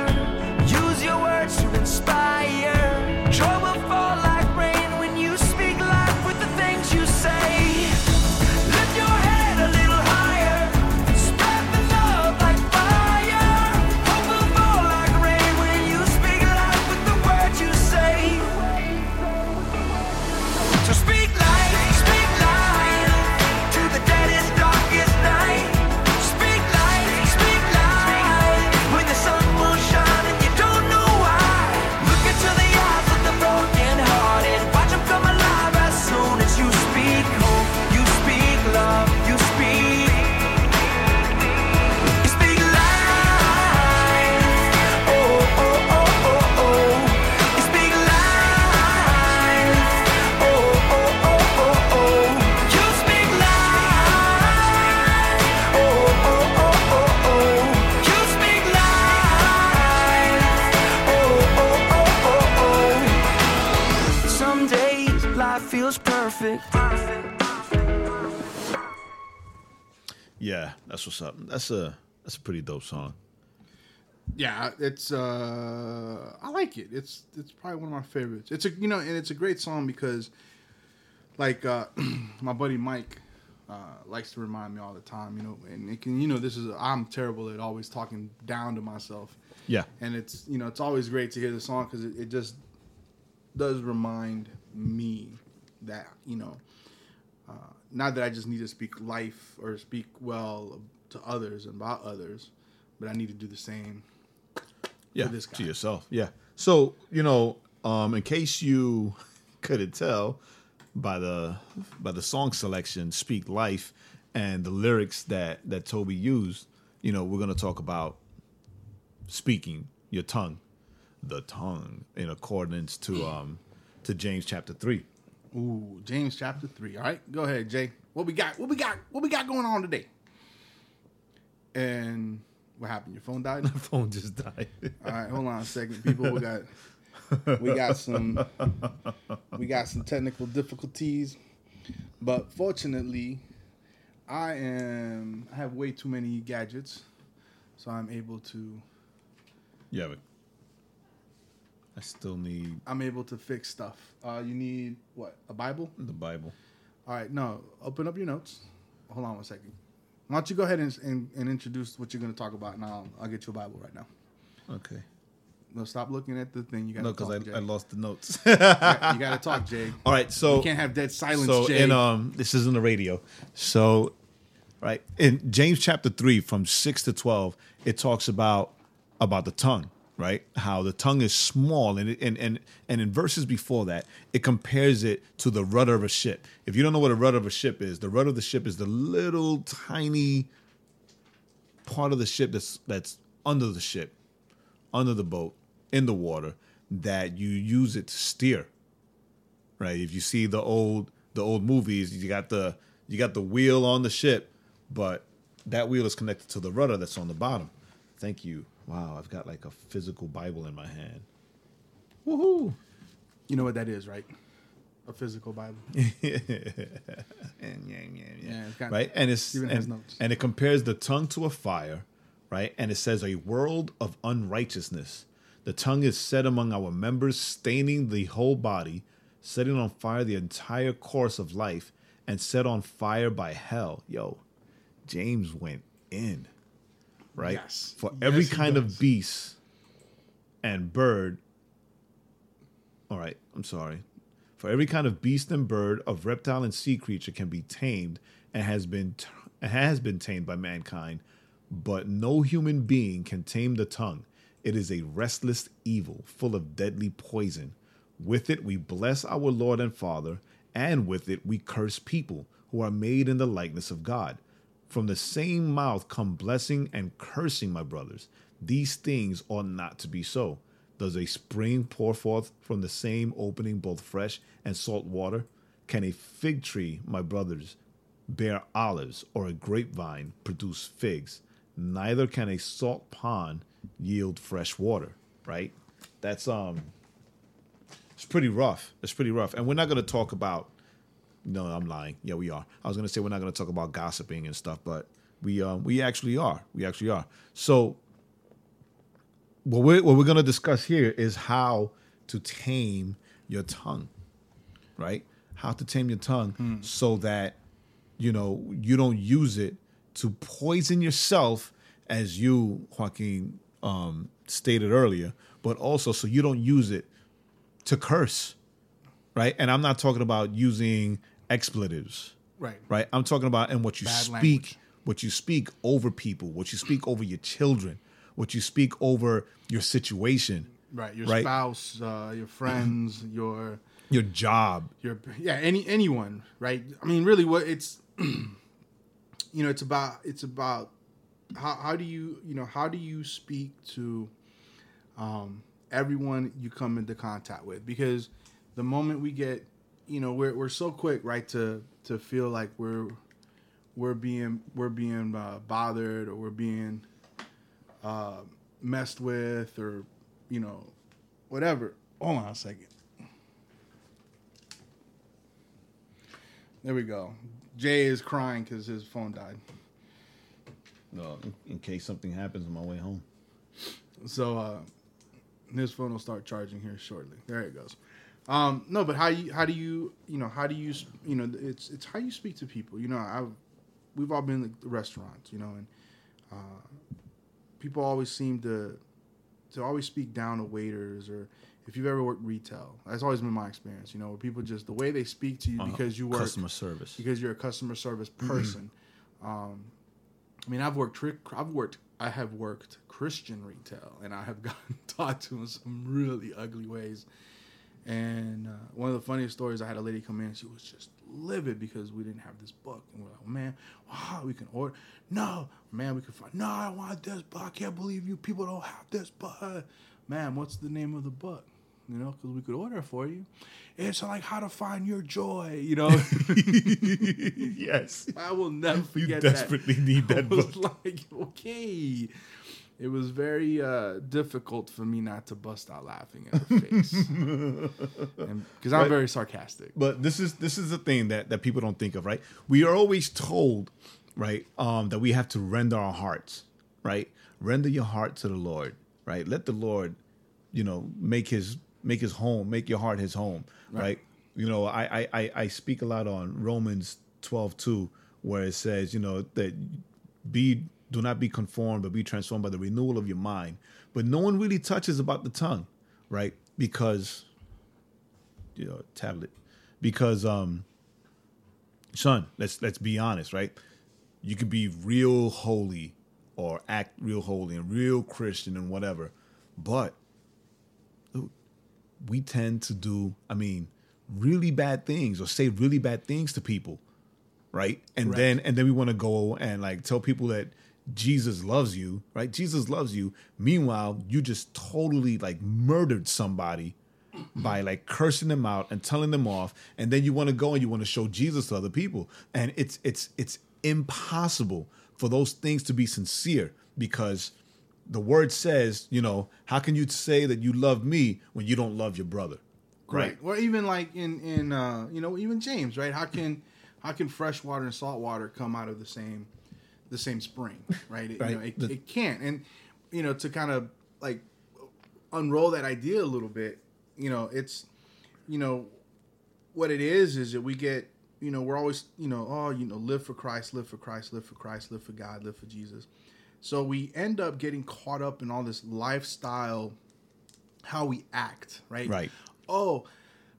Use your words to inspire. Joy will a that's a pretty dope song. Yeah, it's uh I like it. It's it's probably one of my favorites. It's a you know, and it's a great song because like uh my buddy Mike uh likes to remind me all the time, you know, and it can you know, this is I'm terrible at always talking down to myself. Yeah. And it's you know, it's always great to hear the song cuz it, it just does remind me that, you know, uh not that I just need to speak life or speak well to others and about others, but I need to do the same yeah, this to yourself. Yeah. So you know, um, in case you couldn't tell by the by the song selection, "Speak Life," and the lyrics that that Toby used, you know, we're gonna talk about speaking your tongue, the tongue, in accordance to um to James chapter three. Ooh, James chapter three. All right, go ahead, Jae. What we got? What we got? What we got going on today? And what happened? Your phone died. My phone just died. All right, hold on a second, people. We got we got some we got some technical difficulties, but fortunately, I am I have way too many gadgets, so I'm able to yeah, but I still need I'm able to fix stuff. Uh, you need what? A Bible? the Bible. All right, no. Open up your notes. Hold on one second. Why don't you go ahead and, and, and introduce what you're going to talk about, and I'll, I'll get you a Bible right now. Okay. No, stop looking at the thing. You got to No, because I, I lost the notes. you got to talk, Jae. All right, so You can't have dead silence, so Jae. in um this isn't the radio. So right in James chapter three from six to twelve, it talks about about the tongue, right? How the tongue is small, and it, and and and in verses before that, it compares it to the rudder of a ship. If you don't know what a rudder of a ship is, the rudder of the ship is the little tiny part of the ship that's that's under the ship, under the boat, in the water, that you use it to steer right? If you see the old the old movies, you got the you got the wheel on the ship, but that wheel is connected to the rudder that's on the bottom. Thank you. Wow, I've got like a physical Bible in my hand. Woohoo! you know what that is, right? A physical Bible. And yeah, yeah, yeah. Yeah, got- right? And it's even has and, notes. and it compares the tongue to a fire, right? And it says a world of unrighteousness. The tongue is set among our members, staining the whole body, setting on fire the entire course of life, and set on fire by hell. Yo, James went in, right? Yes. For every he kind of beast and bird. All right, I'm sorry. For every kind of beast and bird, of reptile and sea creature can be tamed and has been t- has been tamed by mankind, but no human being can tame the tongue. It is a restless evil, full of deadly poison. With it we bless our Lord and Father, and with it we curse people who are made in the likeness of God. From the same mouth come blessing and cursing, my brothers. These things ought not to be so. Does a spring pour forth from the same opening both fresh and salt water? Can a fig tree, my brothers, bear olives, or a grapevine produce figs? Neither can a salt pond yield fresh water. Right? That's um it's pretty rough. It's pretty rough. And we're not gonna talk about no, I'm lying. Yeah, we are. I was gonna say we're not gonna talk about gossiping and stuff, but we uh, we actually are. We actually are. So what we're what we're gonna discuss here is how to tame your tongue, right? How to tame your tongue so that you know you don't use it to poison yourself, as you Joaquin um, stated earlier, but also so you don't use it to curse, right? And I'm not talking about using expletives, Right. right? I'm talking about and what you Bad speak, language. what you speak over people, what you speak over your children, what you speak over your situation, Right. Your Right. spouse, uh, your friends, your your job. your yeah any anyone right i mean really what it's you know it's about it's about how, how do you you know how do you speak to um everyone you come into contact with because the moment we get you know we're, we're so quick right to to feel like we're we're being we're being uh, bothered or we're being uh, messed with or you know whatever hold on a second There we go. Jae is crying because his phone died. Uh, in, in case something happens on my way home. So uh, his phone will start charging here shortly. There it goes. Um, no, but how you how do you you know how do you you know it's it's how you speak to people. You know, I've we've all been to restaurants, you know, and uh, people always seem to to always speak down to waiters or if you've ever worked retail. That's always been my experience. You know, where people just the way they speak to you because you work customer service. because you're a customer service person. um, I mean, I've worked trick. I've worked. I have worked Christian retail, and I have gotten talked to in some really ugly ways. And uh, one of the funniest stories, I had a lady come in. She was just livid because we didn't have this book, and we're like, "Man, wow, we can order." No, man, we can find. No, I want this book. I can't believe you people don't have this book. Man, what's the name of the book? You know, because we could order it for you. It's like how to find your joy. You know. yes. I will never forget. You desperately that. need that I was book. like, okay. It was very uh, difficult for me not to bust out laughing at her face, because I'm Right. very sarcastic. But this is this is the thing that that people don't think of, right? We are always told, right, um, that we have to render our hearts, right? Render your heart to the Lord, right? Let the Lord, you know, make his make his home, make your heart his home, right? You know, I I I, I speak a lot on Romans 12, 2, where it says, you know, that be do not be conformed, but be transformed by the renewal of your mind. But no one really touches about the tongue, right? Because you know, tablet. Because um son, let's let's be honest, right? You could be real holy or act real holy and real Christian and whatever. But we tend to do, I mean, really bad things or say really bad things to people right? And Correct. then and then we want to go and like tell people that Jesus loves you, right? Jesus loves you. Meanwhile, you just totally like murdered somebody by like cursing them out and telling them off, and then you want to go and you want to show Jesus to other people, and it's it's it's impossible for those things to be sincere because the word says, you know, how can you say that you love me when you don't love your brother? Right. Or even like in in uh, you know even James, right? How can how can fresh water and salt water come out of the same the same spring, right? It, You know, Right. it, The- it can't. And you know to kind of like unroll that idea a little bit, you know, it's you know what it is is that we get you know we're always you know oh you know live for Christ, live for Christ, live for Christ, live for God, live for Jesus. So we end up getting caught up in all this lifestyle how we act, right? Right. Oh,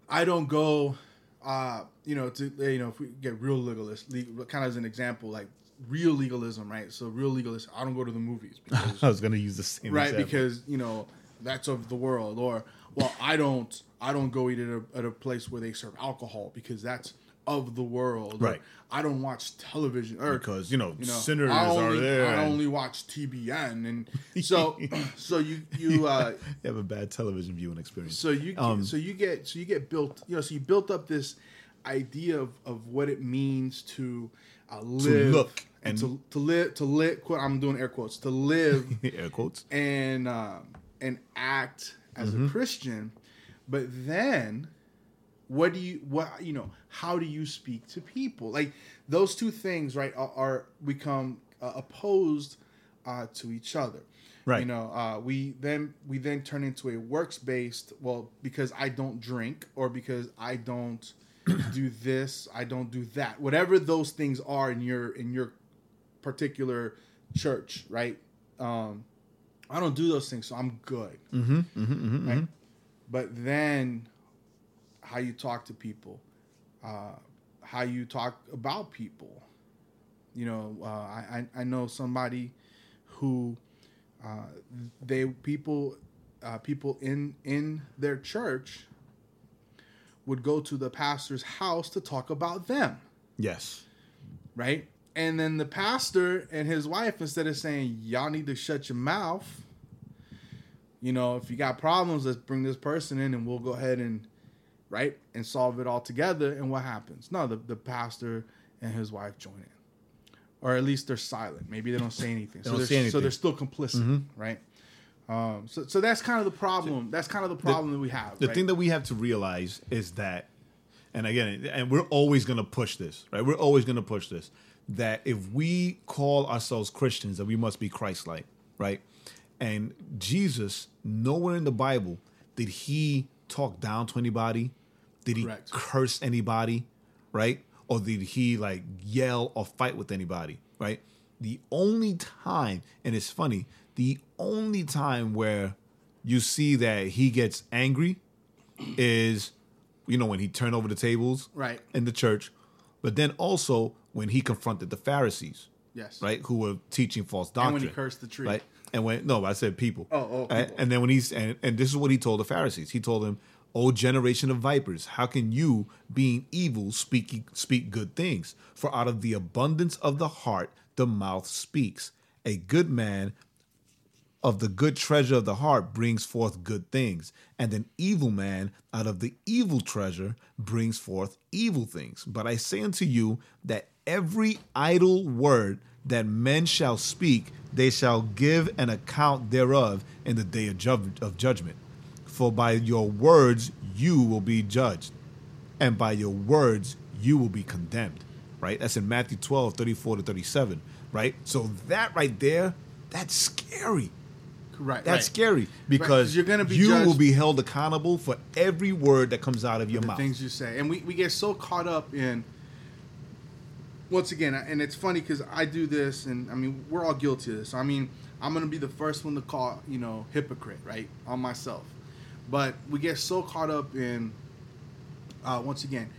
I don't go uh, you know, to you know, if we get real legalist, legal, kind of as an example, like real legalism, right? So real legalism. I don't go to the movies because I was gonna use the same right example. because you know that's of the world or well i don't i don't go eat at a, at a place where they serve alcohol because that's of the world or, Right. i don't watch television or because you know, you know sinners only, are there. i and- only watch tbn and so so you you uh you have a bad television viewing experience. so you get, Um, so you get so you get built you know so you built up this idea of, of what it means to uh, live look and and- to, to live to live quote, I'm doing air quotes to live air quotes. and um, and act as Mm-hmm. a Christian, but then what do you what you know how do you speak to people like those two things right are, are become uh, opposed uh, to each other Right. you know uh, we then we then turn into a works based well because i don't drink or because i don't do this i don't do that whatever those things are in your in your particular church right um i don't do those things so i'm good Mm-hmm, right? But then, how you talk to people, uh, how you talk about people. You know, uh, I I I know somebody who uh, they people uh, people in in their church would go to the pastor's house to talk about them Yes. right? And then the pastor and his wife, instead of saying, y'all need to shut your mouth, you know, if you got problems, let's bring this person in and we'll go ahead and, right, and solve it all together. And what happens? No, the, the pastor and his wife join in. Or at least they're silent. Maybe they don't say anything. so, don't they're, say so they're still complicit, right? Um, so, so that's kind of the problem. That's kind of the problem that we have. The right? thing that we have to realize is that, and again, and we're always going to push this, right? We're always going to push this that if we call ourselves Christians, that we must be Christ-like, right? And Jesus, nowhere in the Bible did he talk down to anybody. Did he Correct. curse anybody, right? Or did he like yell or fight with anybody, right? The only time, and it's funny, the only time where you see that he gets angry is, you know, when he turned over the tables Right. in the church, but then also when he confronted the Pharisees, yes. right, who were teaching false doctrine. And when he cursed the tree. Right. And when no, I said people. Oh, oh, And- And then when he's and, and this is what he told the Pharisees. He told them, "O generation of vipers, how can you, being evil, speak speak good things? For out of the abundance of the heart, the mouth speaks. A good man of the good treasure of the heart brings forth good things, and an evil man out of the evil treasure brings forth evil things. But I say unto you that every idle word that men shall speak, they shall give an account thereof in the day of, ju- of judgment. For by your words you will be judged, and by your words you will be condemned. Right? That's in Matthew 12, 34 to 37. Right? So that right there, that's scary. Right. That's right. scary because 'cause you're gonna be you will be held accountable for every word that comes out of your the mouth. things you say and we, we get so caught up in once again and it's funny because i do this and i mean we're all guilty of this. I mean i'm gonna be the first one to call you know hypocrite right on myself. But we get so caught up in uh, once again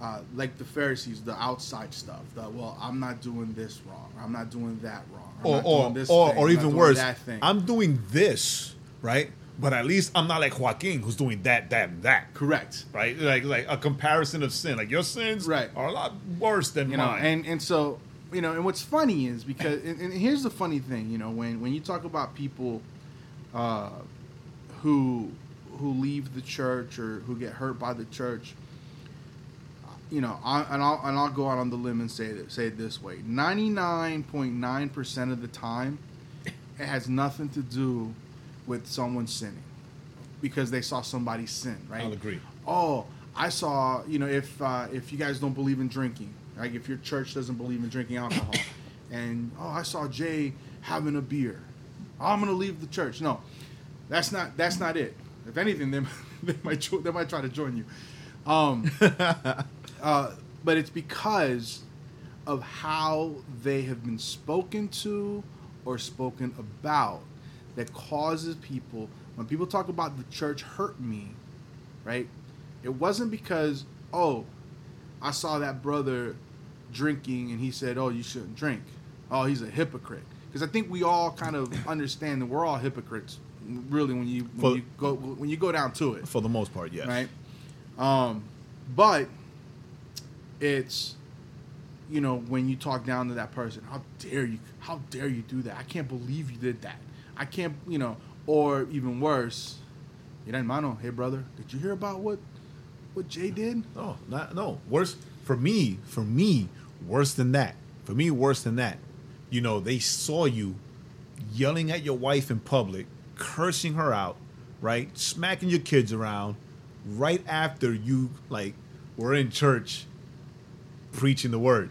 uh, like the pharisees the outside stuff the well i'm not doing this wrong i'm not doing that wrong I'm or or doing this or, thing, or even worse, that thing. I'm doing this right, but at least I'm not like Joaquin who's doing that, that, and that. correct Right, like like a comparison of sin. Like your sins Right. are a lot worse than you know and and so you know and what's funny is because and, and here's the funny thing you know when when you talk about people uh who who leave the church or who get hurt by the church you know I, and I'll and I'll go out on the limb and say it say it this way 99.9% of the time it has nothing to do with someone sinning because they saw somebody sin right? I'll agree. oh i saw you know if uh, if you guys don't believe in drinking like if your church doesn't believe in drinking alcohol and oh i saw Jae having a beer i'm gonna leave the church. No that's not that's not it. If anything they, they might they might try to join you. Um uh, but it's because of how they have been spoken to or spoken about that causes people when people talk about the church hurt me right it wasn't because oh i saw that brother drinking and he said oh you shouldn't drink oh he's a hypocrite because i think we all kind of understand that we're all hypocrites really when you when For- you go when you go down to it For the most part, yes. right? Um, but it's you know when you talk down to that person, how dare you? How dare you do that? I can't believe you did that. I can't, you know, or even worse, mira hermano, hey brother, did you hear about what what Jae did? No, not no. Worse for me. For me, worse than that. For me, worse than that. You know, they saw you yelling at your wife in public, cursing her out, right? Smacking your kids around, right after you like were in church preaching the word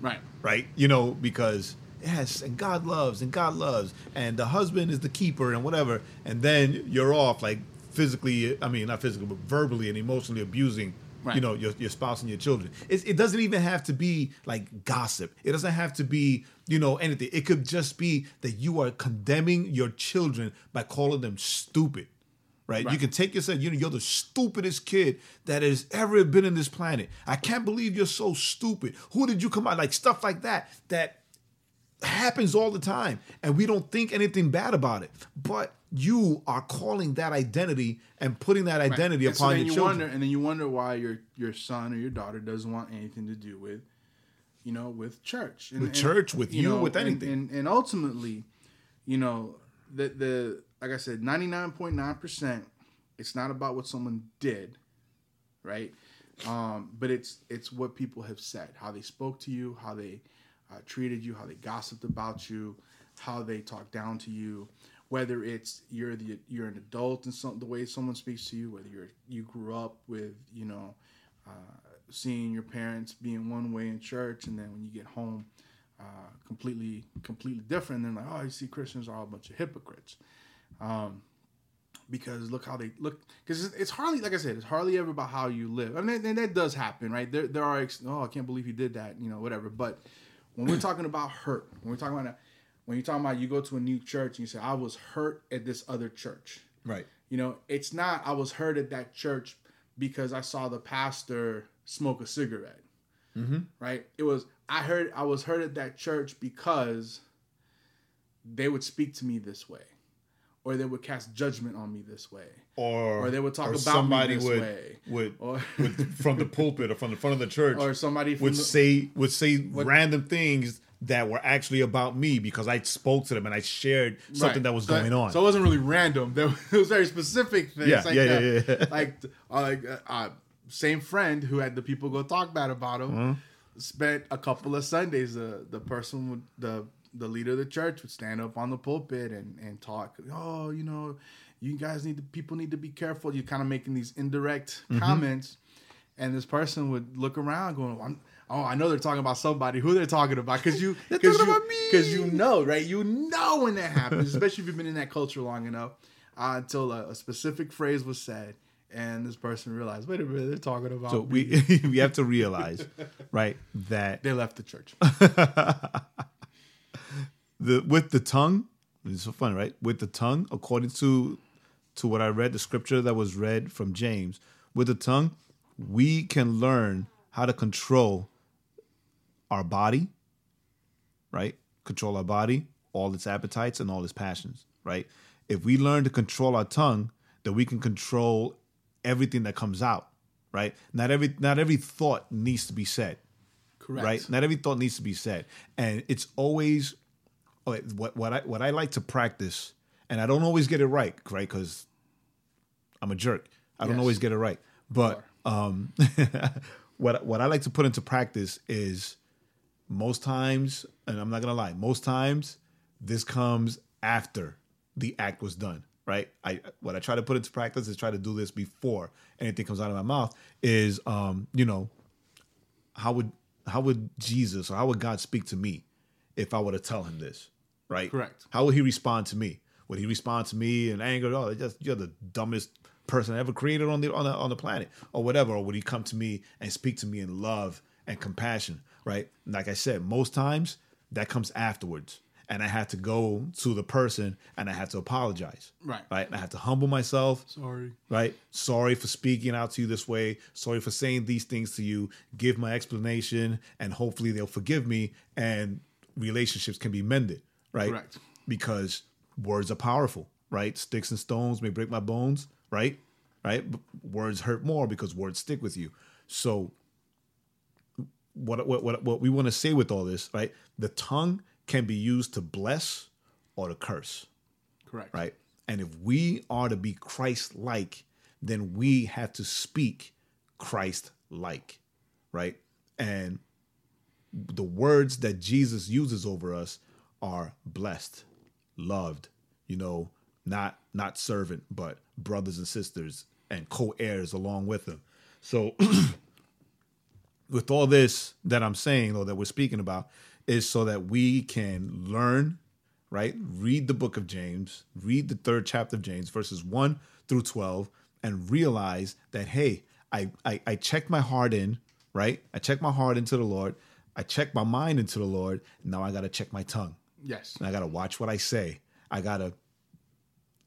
Right. right? You know, because yes, and God loves, and God loves, and the husband is the keeper, and whatever, and then you're off like physically, I mean, not physically, but verbally and emotionally abusing. You know your, your spouse and your children. It, it doesn't even have to be like gossip. It doesn't have to be you know anything. It could just be that you are condemning your children by calling them stupid right? You can take yourself, you know, you're the stupidest kid that has ever been in this planet. I can't believe you're so stupid. Who did you come out? Like stuff like that, that happens all the time. And we don't think anything bad about it. But you are calling that identity and putting that identity And so upon then your you children. Wonder, and then you wonder why your your son or your daughter doesn't want anything to do with, you know, with church, and, With church, with you, with and- anything. and, and ultimately, you know, the the like I said, ninety nine point nine percent, it's not about what someone did, right? Um, but it's it's what people have said, how they spoke to you, how they uh, treated you, how they gossiped about you, how they talked down to you. Whether it's you're the you're an adult and some the way someone speaks to you, whether you're you grew up with you know uh, seeing your parents being one way in church, and then when you get home, uh, completely completely different. And then like, oh, you see Christians are all a bunch of hypocrites because look how they look because it's, hardly like i said it's hardly ever about how you live i mean and that does happen right there there are oh i can't believe you did that you know whatever but when we're talking about hurt when we're talking about when you're talking about you go to a new church and you say i was hurt at this other church. Right. you know it's not i was hurt at that church because i saw the pastor smoke a cigarette. Mm-hmm. Right? It was i heard i was hurt at that church because they would speak to me this way or they would cast judgment on me this way Or, Or they would talk about me this would, way. would, Or- would from the pulpit or from the front of the church or somebody would the, say would say random things that were actually about me because I spoke to them and I shared something Right. that was So- going on. So it wasn't really random. There was, it was very specific things. Yeah, like yeah, that. yeah, yeah. Like, uh, like uh, uh, same friend who had the people go talk bad about him Mm-hmm. spent a couple of Sundays. The the person would the the leader of the church would stand up on the pulpit and and talk. Oh, you know, you guys need to people need to be careful. You're kind of making these indirect Mm-hmm. comments, and this person would look around going. I'm, Oh, I know they're talking about somebody. Who they're talking about? Because you, because you, because you know, right? You know when that happens, especially if you've been in that culture long enough, uh, until a, a specific phrase was said, and this person realized, wait a minute, they're talking about. so me. we we have to realize, right, that they left the church. The with the tongue, it's so funny, right? With the tongue, according to to what I read, the scripture that was read from James, with the tongue, we can learn how to control our body, right? Control our body, all its appetites and all its passions, right? If we learn to control our tongue, then we can control everything that comes out, right? Not every not every thought needs to be said Correct. right? Not every thought needs to be said, and it's always what what I what I like to practice, and I don't always get it right, right? Because I'm a jerk. I don't always get it right, but um, what what I like to put into practice is most times, and I'm not gonna lie, most times this comes after the act was done. Right. I what I try to put into practice is try to do this before anything comes out of my mouth. Is um, you know, how would how would Jesus or how would God speak to me if I were to tell him this? Right? Correct. How would he respond to me? Would he respond to me in anger? Oh, just you're the dumbest person ever created on the on the on the planet, or whatever. Or would he come to me and speak to me in love and compassion? Right? Like I said, most times that comes afterwards, and I had to go to the person and I had to apologize. Right. Right. I had to humble myself Sorry. right? Sorry for speaking out to you this way. Sorry for saying these things to you. Give my explanation, and hopefully they'll forgive me, and relationships can be mended, right? Correct. Because words are powerful, right? Sticks and stones may break my bones, right? Right? But words hurt more because words stick with you. So what what what, what we want to say with all this, right? The tongue can be used to bless or to curse Correct. right? And if we are to be Christ like, then we have to speak Christ like, right? And the words that Jesus uses over us are blessed, loved, you know, not not servant, but brothers and sisters, and co-heirs along with them. So with all this that I'm saying or that we're speaking about is so that we can learn, right? Read the book of James, read the third chapter of James, verses 1 through 12, and realize that, hey, I, I, I checked my heart in, right? I checked my heart into the Lord. I checked my mind into the Lord. Now I got to check my tongue. Yes. And I got to watch what I say. I got to,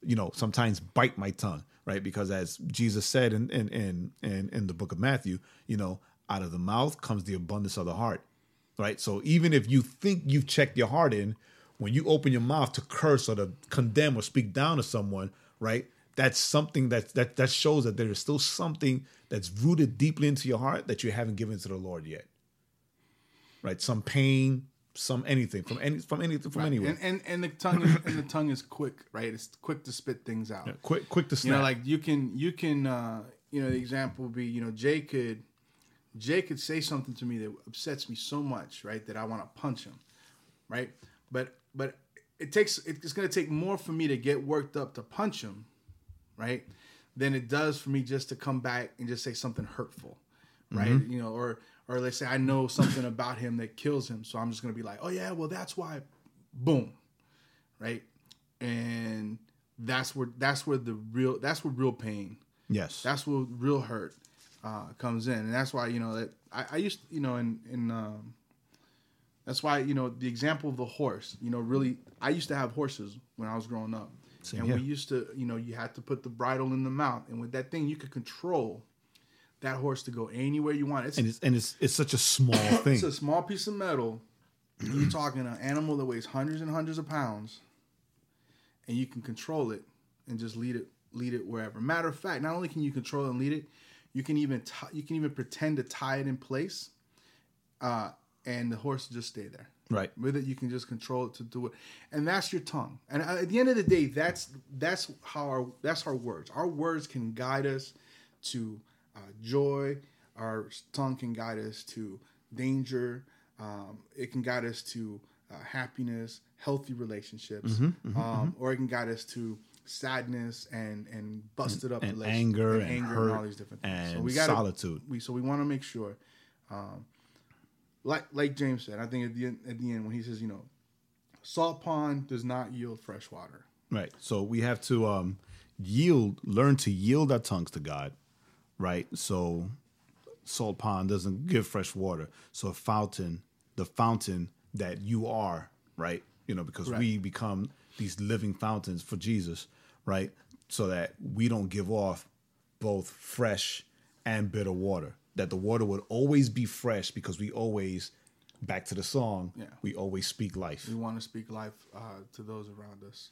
you know, sometimes bite my tongue, right? Because as Jesus said in, in, in, in, in the book of Matthew, you know, out of the mouth comes the abundance of the heart, right? So even if you think you've checked your heart in, when you open your mouth to curse or to condemn or speak down to someone, right? That's something that that that shows that there is still something that's rooted deeply into your heart that you haven't given to the Lord yet. Right? Some pain, some anything from any from anything from anywhere. And, and and the tongue is, and the tongue is quick, right? It's quick to spit things out. quick quick to snap. You know, like you can you can uh you know the example would be you know Jae could Jae could say something to me that upsets me so much, right? That I want to punch him, right? But but it takes it's going to take more for me to get worked up to punch him, right? Than it does for me just to come back and just say something hurtful, right? You know, or or let's say I know something about him that kills him, so I'm just going to be like, oh yeah, well that's why, boom, right? And that's where that's where the real that's where real pain yes. that's where real hurt uh, comes in, and that's why you know that I, I used you know in in um, that's why you know the example of the horse. You know, really, I used to have horses when I was growing up, Same and here. we used to you know you had to put the bridle in the mouth, and with that thing you could control that horse to go anywhere you want. It's and it's and it's it's such a small thing. it's a small piece of metal. You're talking an animal that weighs hundreds and hundreds of pounds, and you can control it and just lead it lead it wherever. Matter of fact, not only can you control it and lead it, you can even t- you can even pretend to tie it in place, uh, and the horse will just stay there. Right. With it, you can just control it to do it, and that's your tongue. And at the end of the day, that's that's how our that's our words. Our words can guide us to uh, joy. Our tongue can guide us to danger. Um, it can guide us to uh, happiness, healthy relationships, Mm-hmm, um, or it can guide us to sadness and and busted up and relationships, anger and hurt all these different things. and gotta- solitude. We so we want to make sure, um, like like James said, I think at the end, at the end when he says, you know, salt pond does not yield fresh water. Right. So we have to um, yield, learn to yield our tongues to God. Right. So salt pond doesn't give fresh water. So a fountain, the fountain that you are, right? You know, because we become these living fountains for Jesus, right? So that we don't give off both fresh and bitter water. That the water would always be fresh because we always, back to the song, Yeah. we always speak life. We want to speak life uh, to those around us,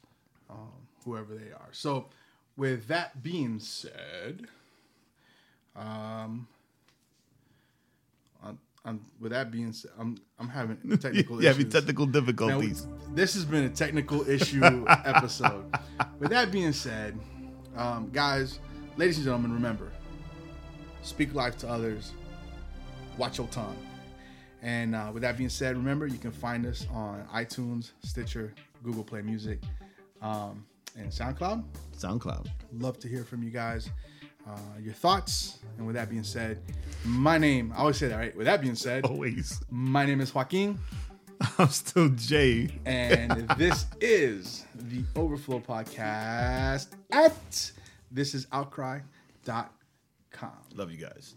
um, whoever they are. So, with that being said, um, I'm, I'm, with that being said, I'm I'm having technical yeah, issues. technical Now, difficulties. this has been a technical issue episode. With that being said, um, guys, ladies and gentlemen, remember speak life to others, watch your tongue. And uh, with that being said, remember you can find us on iTunes, Stitcher, Google Play Music, um, and SoundCloud. SoundCloud. Love to hear from you guys, uh, your thoughts. And with that being said, my name, I always say that, right? With that being said, Always. my name is Joaquin. I'm still Jae. and this is the Overflow Podcast at this is outcry.com. Love you guys.